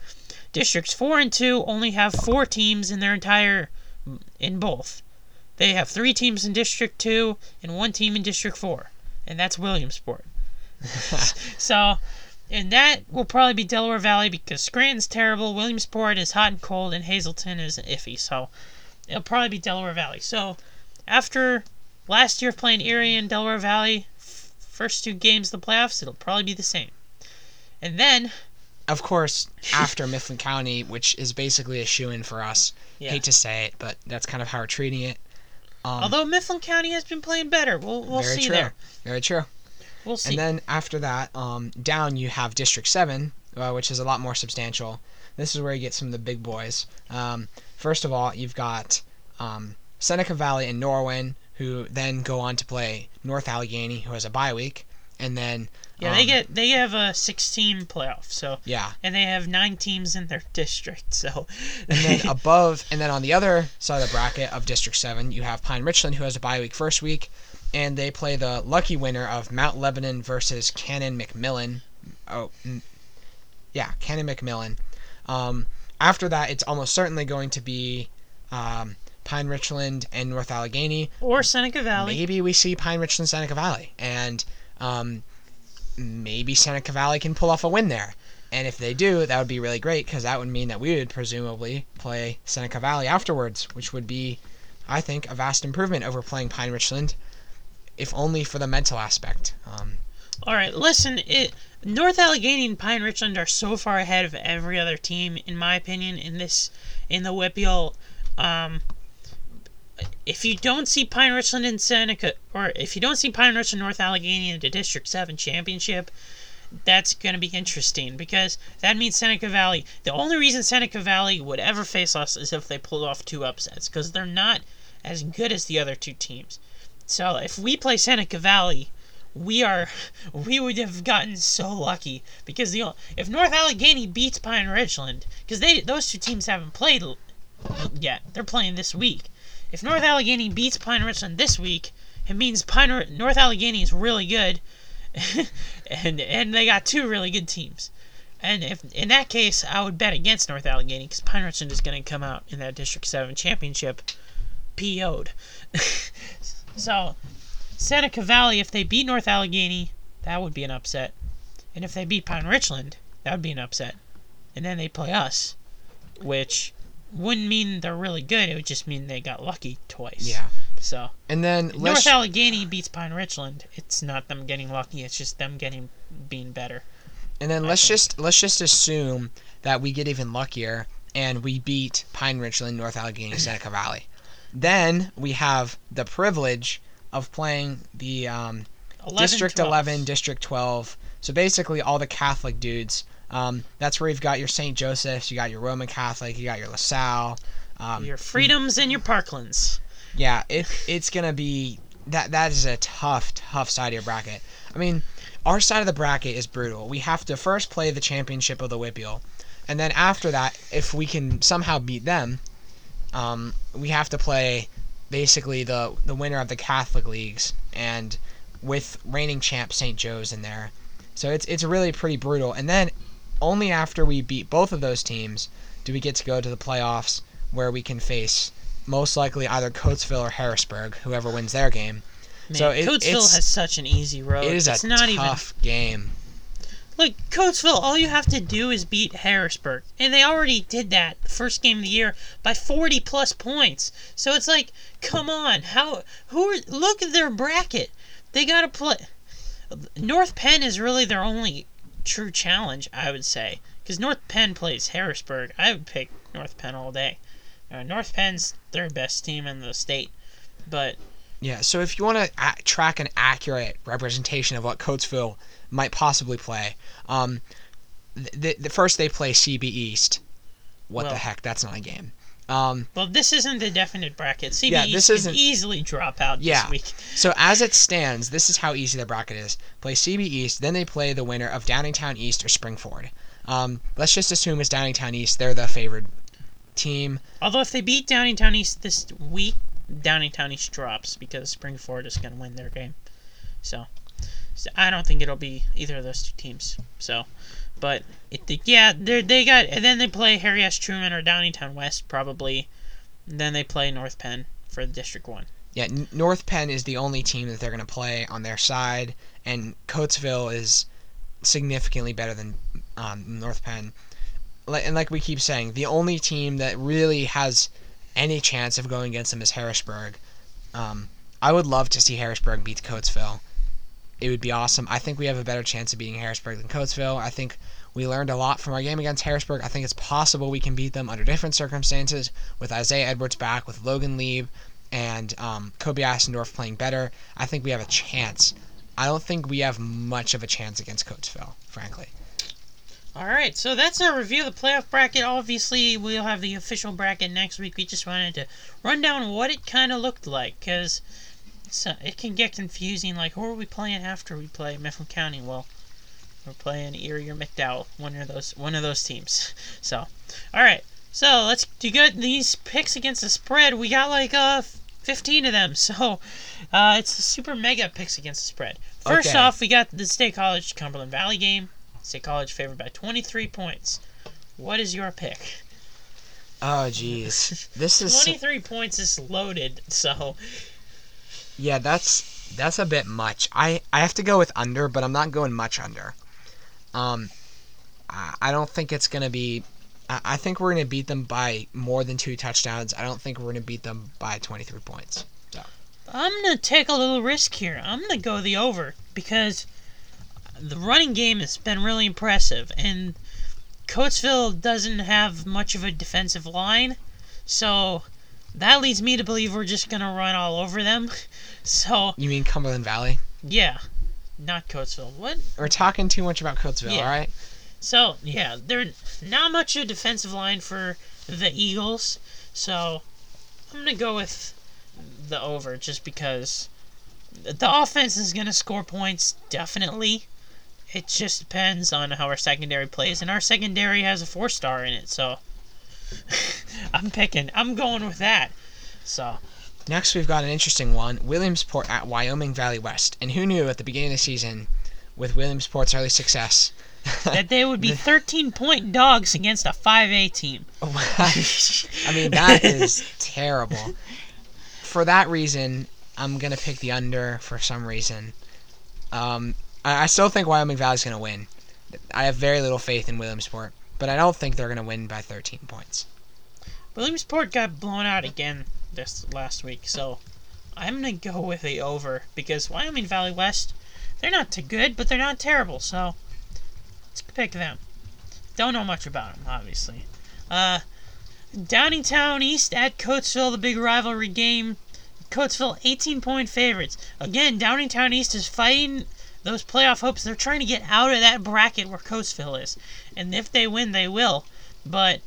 Districts 4 and 2 only have four teams in their entire in both. They have three teams in District 2 and one team in District 4, and that's Williamsport. (laughs) so, and that will probably be Delaware Valley because Scranton's terrible, Williamsport is hot and cold, and Hazleton is iffy. So, it'll probably be Delaware Valley. So, after last year playing Erie and Delaware Valley, f- first two games of the playoffs, it'll probably be the same. And then, of course, (laughs) after Mifflin County, which is basically a shoe in for us. Yeah. Hate to say it, but that's kind of how we're treating it. Um, although Mifflin County has been playing better, we'll we'll very see true. there. Very true. We'll see. And then after that, um, down you have District 7, uh, which is a lot more substantial. This is where you get some of the big boys. Um, first of all, you've got um, Seneca Valley and Norwin, who then go on to play North Allegheny, who has a bye week, and then Yeah, they um, get they have a 16 playoff. So yeah, and they have nine teams in their district. So and then (laughs) above, and then on the other side of the bracket of District Seven, you have Pine Richland, who has a bye week first week, and they play the lucky winner of Mount Lebanon versus Canon-McMillan. Oh, mm, yeah, Canon-McMillan. Um, after that, it's almost certainly going to be um, Pine Richland and North Allegheny. or Seneca Valley. Maybe we see Pine Richland Seneca Valley, and um, maybe Seneca Valley can pull off a win there. And if they do, that would be really great because that would mean that we would presumably play Seneca Valley afterwards, which would be, I think, a vast improvement over playing Pine Richland, if only for the mental aspect. Um, All right, listen. It North Allegheny and Pine Richland are so far ahead of every other team, in my opinion, in this in the WPIAL. Um, if you don't see Pine Richland and Seneca, or if you don't see Pine Richland North Allegheny in the District Seven championship, that's going to be interesting because that means Seneca Valley. The only reason Seneca Valley would ever face us is if they pulled off two upsets because they're not as good as the other two teams. So if we play Seneca Valley, we are (laughs) we would have gotten so lucky because the if North Allegheny beats Pine Richland because they those two teams haven't played yet. They're playing this week. If North Allegheny beats Pine Richland this week, it means Pine North Allegheny is really good, (laughs) and and they got two really good teams. And if in that case, I would bet against North Allegheny because Pine Richland is going to come out in that District Seven championship, PO'd. (laughs) so Seneca Valley, if they beat North Allegheny, that would be an upset. And if they beat Pine Richland, that would be an upset. And then they play us, which wouldn't mean they're really good. It would just mean they got lucky twice. yeah. So And then North Allegheny beats Pine Richland. It's not them getting lucky. It's just them getting being better. and then let's think. just let's just assume that we get even luckier and we beat Pine Richland, North Allegheny, Seneca Valley. Then we have the privilege of playing the um, 11, District 12. 11, District 12. So basically, all the Catholic dudes. Um, that's where you've got your St. Joseph's, you got your Roman Catholic, you got your LaSalle. Um, Your freedoms and your parklands. yeah, it it's gonna be that. That is a tough, tough side of your bracket. I mean, our side of the bracket is brutal. We have to first play the championship of the WPIAL, and then after that, if we can somehow beat them, um, we have to play basically the the winner of the Catholic leagues and with reigning champ St. Joe's in there. So it's it's really pretty brutal. And then only after we beat both of those teams do we get to go to the playoffs where we can face most likely either Coatesville or Harrisburg, whoever wins their game. Man, So it- Coatesville has such an easy road. It is it's a not even tough game. Look, Coatesville, all you have to do is beat Harrisburg, and they already did that first game of the year by 40 plus points. So it's like, come on, how? Who? Are, look at their bracket. They gotta play. North Penn is really their only true challenge, I would say, because North Penn plays Harrisburg. I would pick North Penn all day. Uh, North Penn's their best team in the state, but Yeah, so if you want to a- track an accurate representation of what Coatesville might possibly play, um, the, the first they play CB East. What the heck? That's not a game. Um, well, this isn't the definite bracket. CBE Yeah, this can isn't- easily drop out Yeah. this week. so as it stands, this is how easy the bracket is. Play CB East, then they play the winner of Downingtown East or Spring-Ford. Um, let's just assume it's Downingtown East. They're the favored team. Although if they beat Downingtown East this week, Downingtown East drops because Spring-Ford is going to win their game. So, so I don't think it'll be either of those two teams. So, but it, yeah, they they got and then they play Harry S. Truman or Downingtown West probably. And then they play North Penn for District One. Yeah, North Penn is the only team that they're going to play on their side, and Coatesville is significantly better than um, North Penn. And like we keep saying, the only team that really has any chance of going against them is Harrisburg. Um, I would love to see Harrisburg beat Coatesville. It would be awesome. I think we have a better chance of beating Harrisburg than Coatesville. I think we learned a lot from our game against Harrisburg. I think it's possible we can beat them under different circumstances with Isaiah Edwards back, with Logan Lieb, and um, Kobe Asendorf playing better, I think we have a chance. I don't think we have much of a chance against Coatesville, frankly. All right, so that's our review of the playoff bracket. Obviously, we'll have the official bracket next week. We just wanted to run down what it kind of looked like because it can get confusing. Like, who are we playing after we play Mifflin County? Well, we're playing Erie or McDowell, one of those one of those teams. (laughs) So, all right, so let's do good. These picks against the spread, we got like uh 15 of them. (laughs) So, uh, it's the super mega picks against the spread. First Okay. off, we got the State College Cumberland Valley game. State College favored by 23 points. What is your pick? Oh jeez, (laughs) this is 23 points is loaded, so yeah. That's that's a bit much. I I have to go with under, but I'm not going much under. Um, I, I don't think it's gonna be. I, I think we're gonna beat them by more than two touchdowns. I don't think we're gonna beat them by 23 points. So. I'm gonna take a little risk here. I'm gonna go the over because the running game has been really impressive, and Coatesville doesn't have much of a defensive line, so that leads me to believe we're just gonna run all over them. (laughs) So You mean Cumberland Valley? yeah, not Coatesville. What? We're talking too much about Coatesville, Yeah. all right? So yeah, they're not much of a defensive line for the Eagles. So I'm gonna go with the over just because the offense is gonna score points definitely. It just depends on how our secondary plays, and our secondary has a four star in it. So (laughs) I'm picking. I'm going with that. So Next, we've got an interesting one Williamsport at Wyoming Valley West. And who knew at the beginning of the season, with Williamsport's early success, (laughs) that they would be 13 point dogs against a 5A team. (laughs) Oh I mean, that is terrible. For that reason, I'm going to pick the under for some reason. Um, I, I still think Wyoming Valley's going to win. I have very little faith in Williamsport, but I don't think they're going to win by 13 points. Williamsport got blown out again this last week, so I'm gonna go with the over because Wyoming Valley West, they're not too good, but they're not terrible, so let's pick them. Don't know much about them, obviously. Uh, Downingtown East at Coatesville, the big rivalry game. Coatesville 18 point favorites. Again, Downingtown East is fighting those playoff hopes. They're trying to get out of that bracket where Coatesville is. And if they win, they will. But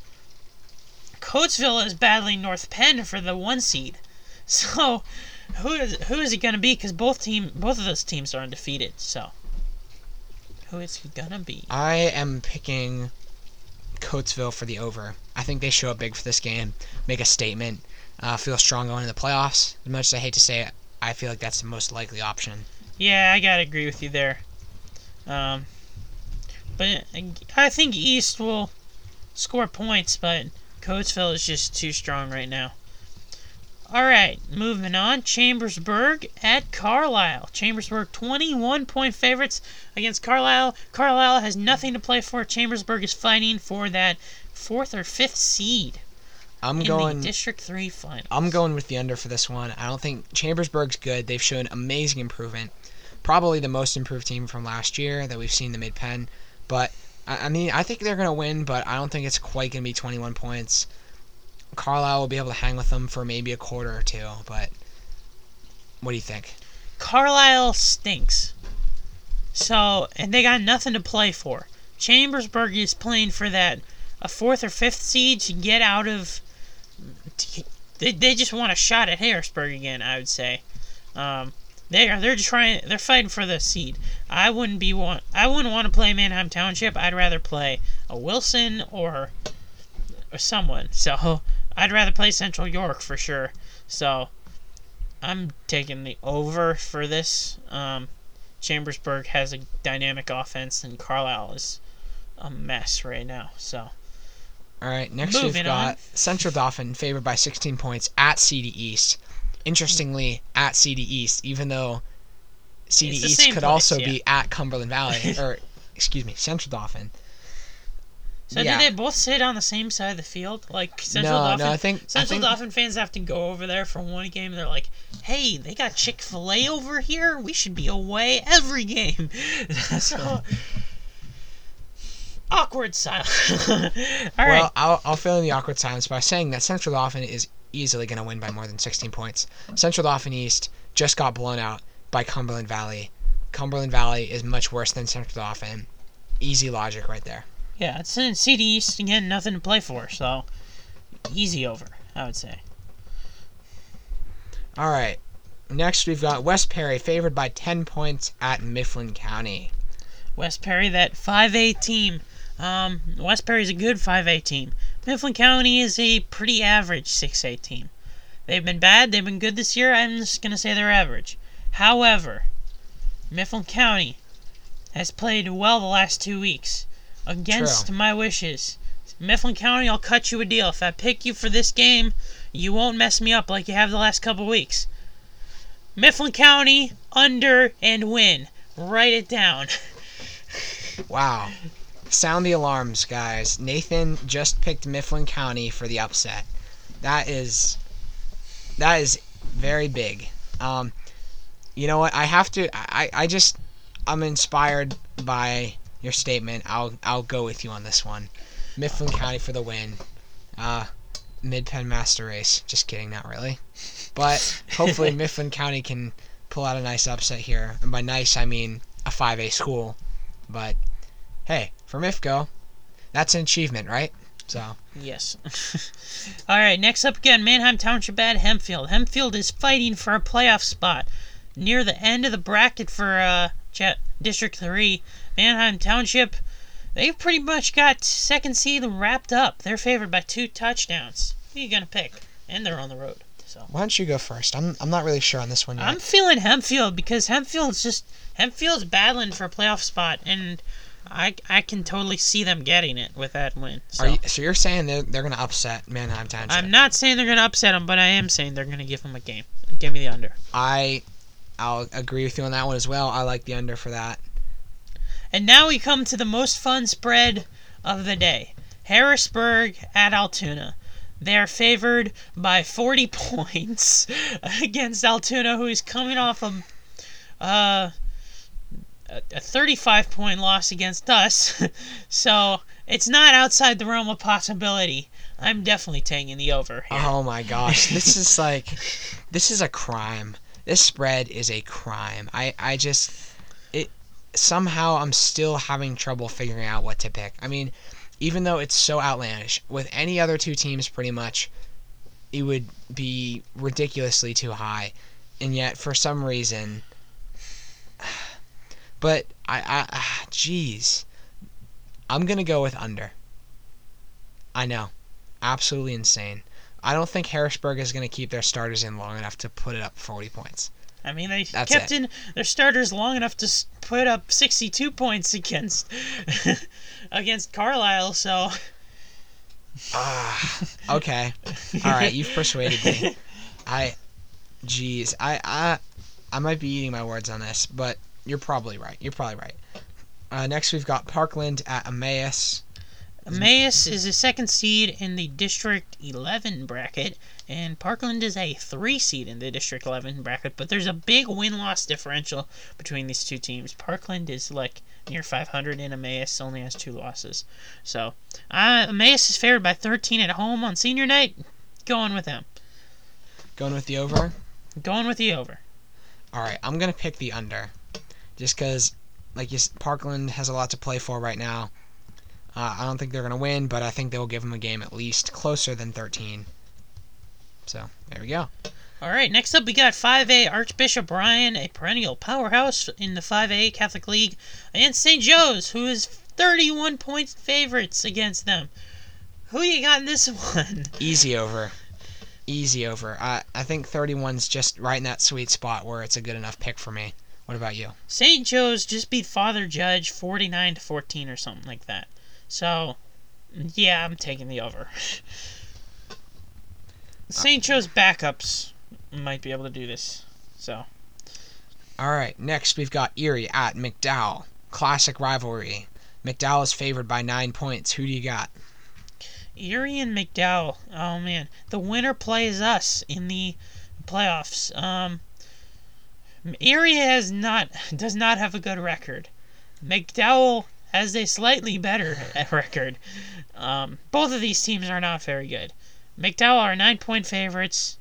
Coatesville is battling North Penn for the one seed. (laughs) So, who is who is it going to be? Because both team both of those teams are undefeated. So, who is he gonna be? I am picking Coatesville for the over. I think they show up big for this game, make a statement, uh, feel strong going into the playoffs. As much as I hate to say it, I feel like that's the most likely option. Yeah, I gotta agree with you there. Um, but I think East will score points, but Coatesville is just too strong right now. All right, moving on. Chambersburg at Carlisle. Chambersburg 21 point favorites against Carlisle. Carlisle has nothing to play for. Chambersburg is fighting for that fourth or fifth seed I'm in going. District 3 final. I'm going with the under for this one. I don't think Chambersburg's good. They've shown amazing improvement. Probably the most improved team from last year that we've seen the Mid Penn. But I, mean, I think they're gonna win, but I don't think it's quite gonna be 21 points. Carlisle will be able to hang with them for maybe a quarter or two. But what do you think? Carlisle stinks. So, and they got nothing to play for. Chambersburg is playing for that a fourth or fifth seed to get out of. They, they just want a shot at Harrisburg again. I would say. Um, they are they're trying they're fighting for the seed. I wouldn't be want I wouldn't want to play Manheim Township. I'd rather play a Wilson or or someone. So I'd rather play Central York for sure. So I'm taking the over for this. Um, Chambersburg has a dynamic offense, and Carlisle is a mess right now. So All right, next we've got on. Central Dauphin favored by 16 points at CD East. Interestingly, at CD East, even though CD East could place, also yeah. be at Cumberland Valley, (laughs) or excuse me, Central Dauphin. So Yeah. did they both sit on the same side of the field? Like Central no, Dauphin. no, I think I Central think Dauphin fans have to go over there for one game. They're like, "Hey, they got Chick Fil A over here. We should be away every game." (laughs) so awkward silence. (laughs) All right, well, I'll, I'll fill in the awkward silence by saying that Central Dauphin is easily going to win by more than 16 points. Central Dauphin East just got blown out by Cumberland Valley. Cumberland Valley is much worse than Central Dauphin. Easy logic right there. Yeah, it's in CD East again, nothing to play for, so easy over, I would say. All right. Next, we've got West Perry favored by 10 points at Mifflin County. West Perry, that 5A team. Um, West Perry's a good 5A team. Mifflin County is a pretty average 6A team. They've been bad, they've been good this year. I'm just going to say they're average. However, Mifflin County has played well the last two weeks against True. my wishes. Mifflin County, I'll cut you a deal. If I pick you for this game, you won't mess me up like you have the last couple weeks. Mifflin County, under and win. Write it down. (laughs) Wow. Sound the alarms, guys. Nathan just picked Mifflin County for the upset. That is that is very big. Um you know what? I have to I I just I'm inspired by your statement. I'll I'll go with you on this one. Mifflin County for the win. Uh Mid Penn Master Race. Just kidding, not really. But hopefully (laughs) Mifflin County can pull out a nice upset here. And by nice I mean a 5A school. But hey, for MIFCO, that's an achievement, right? So Yes. (laughs) All right, next up again, Manheim Township at Hempfield. Hempfield is fighting for a playoff spot near the end of the bracket for uh, District 3. Manheim Township, they've pretty much got second seed wrapped up. They're favored by two touchdowns. Who you going to pick? And they're on the road. So why don't you go first? I'm I'm not really sure on this one yet. I'm feeling Hempfield because Hempfield's just Hempfield's battling for a playoff spot and I, I can totally see them getting it with that win. So. Are you, so you're saying they're, they're going to upset Manheim Township? I'm not saying they're gonna upset them, but I am saying they're gonna give them a game. Give me the under. I I'll agree with you on that one as well. I like the under for that. And now we come to the most fun spread of the day: Harrisburg at Altoona. They are favored by 40 (laughs) points against Altoona, who is coming off a uh, a a 35 point loss against us. (laughs) so it's not outside the realm of possibility. I'm definitely taking the over here. Oh my gosh, this (laughs) is like this is a crime. This spread is a crime. I I just it somehow I'm still having trouble figuring out what to pick. I mean, even though it's so outlandish, with any other two teams pretty much it would be ridiculously too high. And yet for some reason but I I ah, jeez. I'm going to go with under. I know. Absolutely insane. I don't think Harrisburg is going to keep their starters in long enough to put it up 40 points. I mean, they That's kept it. in their starters long enough to put up 62 (laughs) points against (laughs) against Carlisle. So Ah, (laughs) okay. All right, you've persuaded me. I, jeez, I, I, I might be eating my words on this, but you're probably right. You're probably right. Uh, next, we've got Parkland at Emmaus. Emmaus is a second seed in the District 11 bracket, and Parkland is a three seed in the District 11 bracket. But there's a big win loss differential between these two teams. Parkland is like near 500, and Emmaus only has two losses. So uh, Emmaus is favored by 13 at home on senior night. Going with them. Going with the over. Going with the over. All right, I'm gonna pick the under, just because, like you, Parkland has a lot to play for right now. Uh, I don't think they're gonna win, but I think they'll give them a game at least closer than 13. So there we go. All right, next up we got 5A Archbishop Ryan, a perennial powerhouse in the 5A Catholic League, and St. Joe's, who is 31 points favorites against them. Who you got in this (laughs) one? Easy over. Easy over. I I think 31's just right in that sweet spot where it's a good enough pick for me. What about you? St. Joe's just beat Father Judge 49 to 14 or something like that. So, yeah, I'm taking the over. (laughs) St. Joe's backups might be able to do this. So, All right. Next we've got Erie at McDowell. Classic rivalry. McDowell is favored by nine points. Who do you got? Erie and McDowell. Oh man, the winner plays us in the playoffs. Um, Erie has not does not have a good record. McDowell has a slightly better (laughs) record. Um, both of these teams are not very good. McDowell are nine point favorites.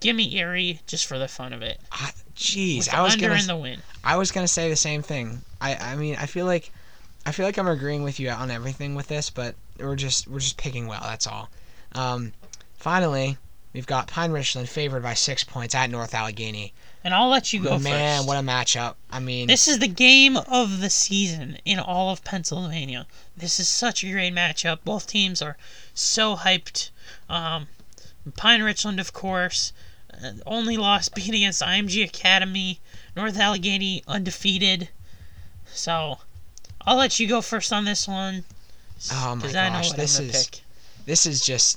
Give me Erie just for the fun of it. Ah, Jeez, I was under gonna in the win. I was gonna say the same thing. I I mean I feel like I feel like I'm agreeing with you on everything with this, but we're just we're just picking well. That's all. Um, finally, we've got Pine Richland favored by six points at North Allegheny. And I'll let you go Man, first. what a matchup! I mean, This is the game of the season in all of Pennsylvania. This is such a great matchup. Both teams are so hyped. Um, Pine Richland, of course, uh, only loss being against IMG Academy. North Allegheny undefeated. So, I'll let you go first on this one. Oh my 'cause I know gosh, what this is- pick. this is just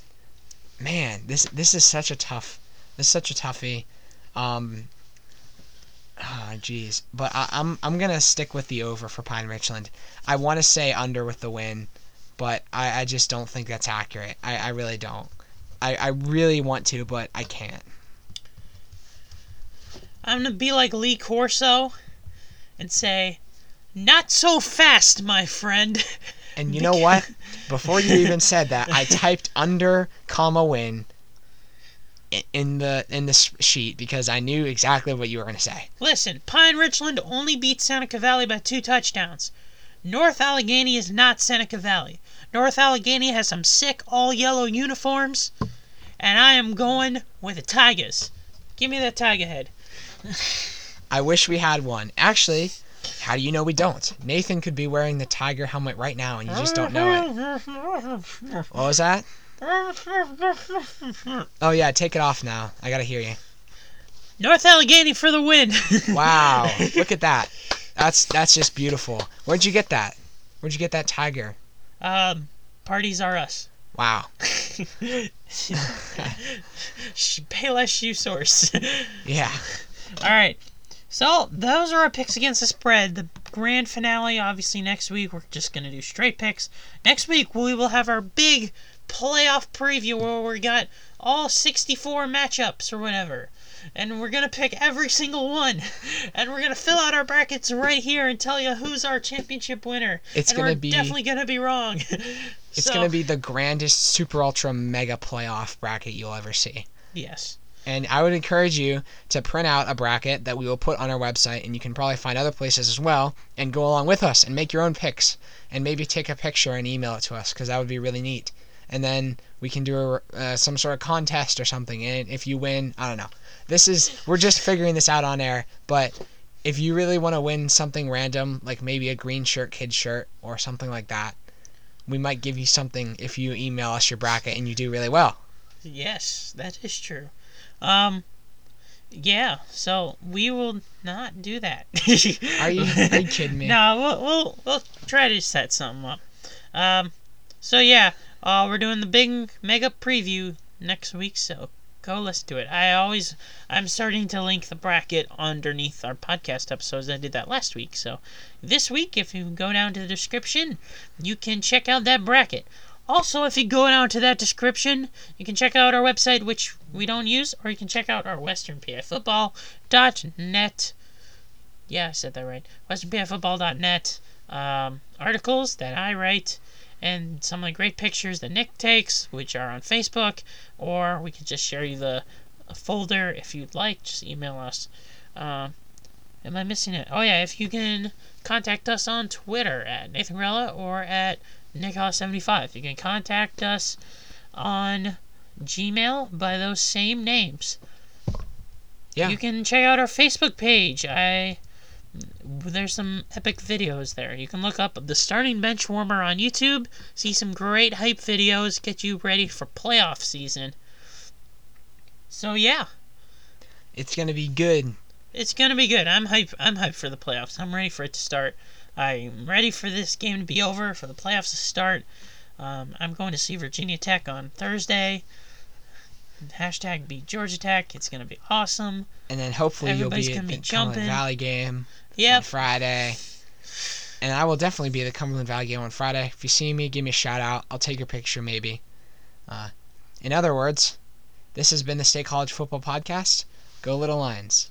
man this this is such a tough this is such a toughie um ah jeez. But I, i'm i'm gonna stick with the over for pine richland. I want to say under with the win but i i just don't think that's accurate. I i really don't. I i really want to but i can't. I'm gonna be like Lee Corso and say, "Not so fast, my friend." and (laughs) you know what? Before you even said that i typed under comma win in the in the sheet because i knew exactly what you were going to say Listen, Pine Richland only beat Seneca Valley by two touchdowns. North Allegheny is not Seneca Valley. North Allegheny has some sick all yellow uniforms, and I am going with the Tigers. Give me that tiger head. (laughs) I wish we had one. Actually, how do you know we don't? Nathan could be wearing the tiger helmet right now and you just don't know it. (laughs) What was that? Oh yeah, take it off now. I gotta hear you. North Allegheny for the win. (laughs) Wow, look at that. That's that's just beautiful. Where'd you get that? Where'd you get that tiger? um, parties are us. Wow. (laughs) Sh- Payless shoe source. (laughs) Yeah. All right. So those are our picks against the spread. The grand finale, obviously, next week. We're just gonna do straight picks. Next week we will have our big playoff preview where we got all 64 matchups or whatever, and we're gonna pick every single one, (laughs) and we're gonna fill out our brackets right here and tell you who's our championship winner. It's gonna be definitely gonna be wrong. (laughs) it's gonna be the grandest super ultra mega playoff bracket you'll ever see. yes. And I would encourage you to print out a bracket that we will put on our website, and you can probably find other places as well, and go along with us and make your own picks, and maybe take a picture and email it to us because that would be really neat. And then we can do a, uh, some sort of contest or something, and if you win, I don't know. This is we're just figuring this out on air, but if you really want to win something random, like maybe a green shirt kid shirt or something like that, we might give you something if you email us your bracket and you do really well. Yes, that is true. Um, yeah. So we will not do that. (laughs) Are you are you kidding me? (laughs) no, we'll, we'll we'll try to set something up. Um, so yeah, uh, we're doing the big mega preview next week. So go listen to it. I always I'm starting to link the bracket underneath our podcast episodes. I did that last week. So this week, if you go down to the description, you can check out that bracket. Also, if you go down to that description, you can check out our website, which we don't use, or you can check out our westernpafootball.net. Yeah, I said that right. westernpafootball.net um, articles that I write, and some of the great pictures that Nick takes, which are on Facebook, or we can just share you the folder if you'd like. Just email us. Um, am I missing it? Oh yeah, if you can contact us on Twitter at Nathan Grella or at Nickhouse75. You can contact us on Gmail by those same names. Yeah. You can check out our Facebook page. I there's some epic videos there. You can look up the starting bench warmer on YouTube, see some great hype videos, get you ready for playoff season. So yeah, It's gonna be good. it's gonna be good. I'm hype. I'm hyped for the playoffs. I'm ready for it to start. I'm ready for this game to be over, for the playoffs to start. Um, I'm going to see Virginia Tech on Thursday. Hashtag beat Georgia Tech. It's gonna be awesome. And then hopefully Everybody's you'll be at be the Cumberland. Valley game on Friday. And I will definitely be at the Cumberland Valley game on Friday. If you see me, give me a shout out. I'll take your picture maybe. Uh, in other words, this has been the State College Football Podcast. Go Little Lions.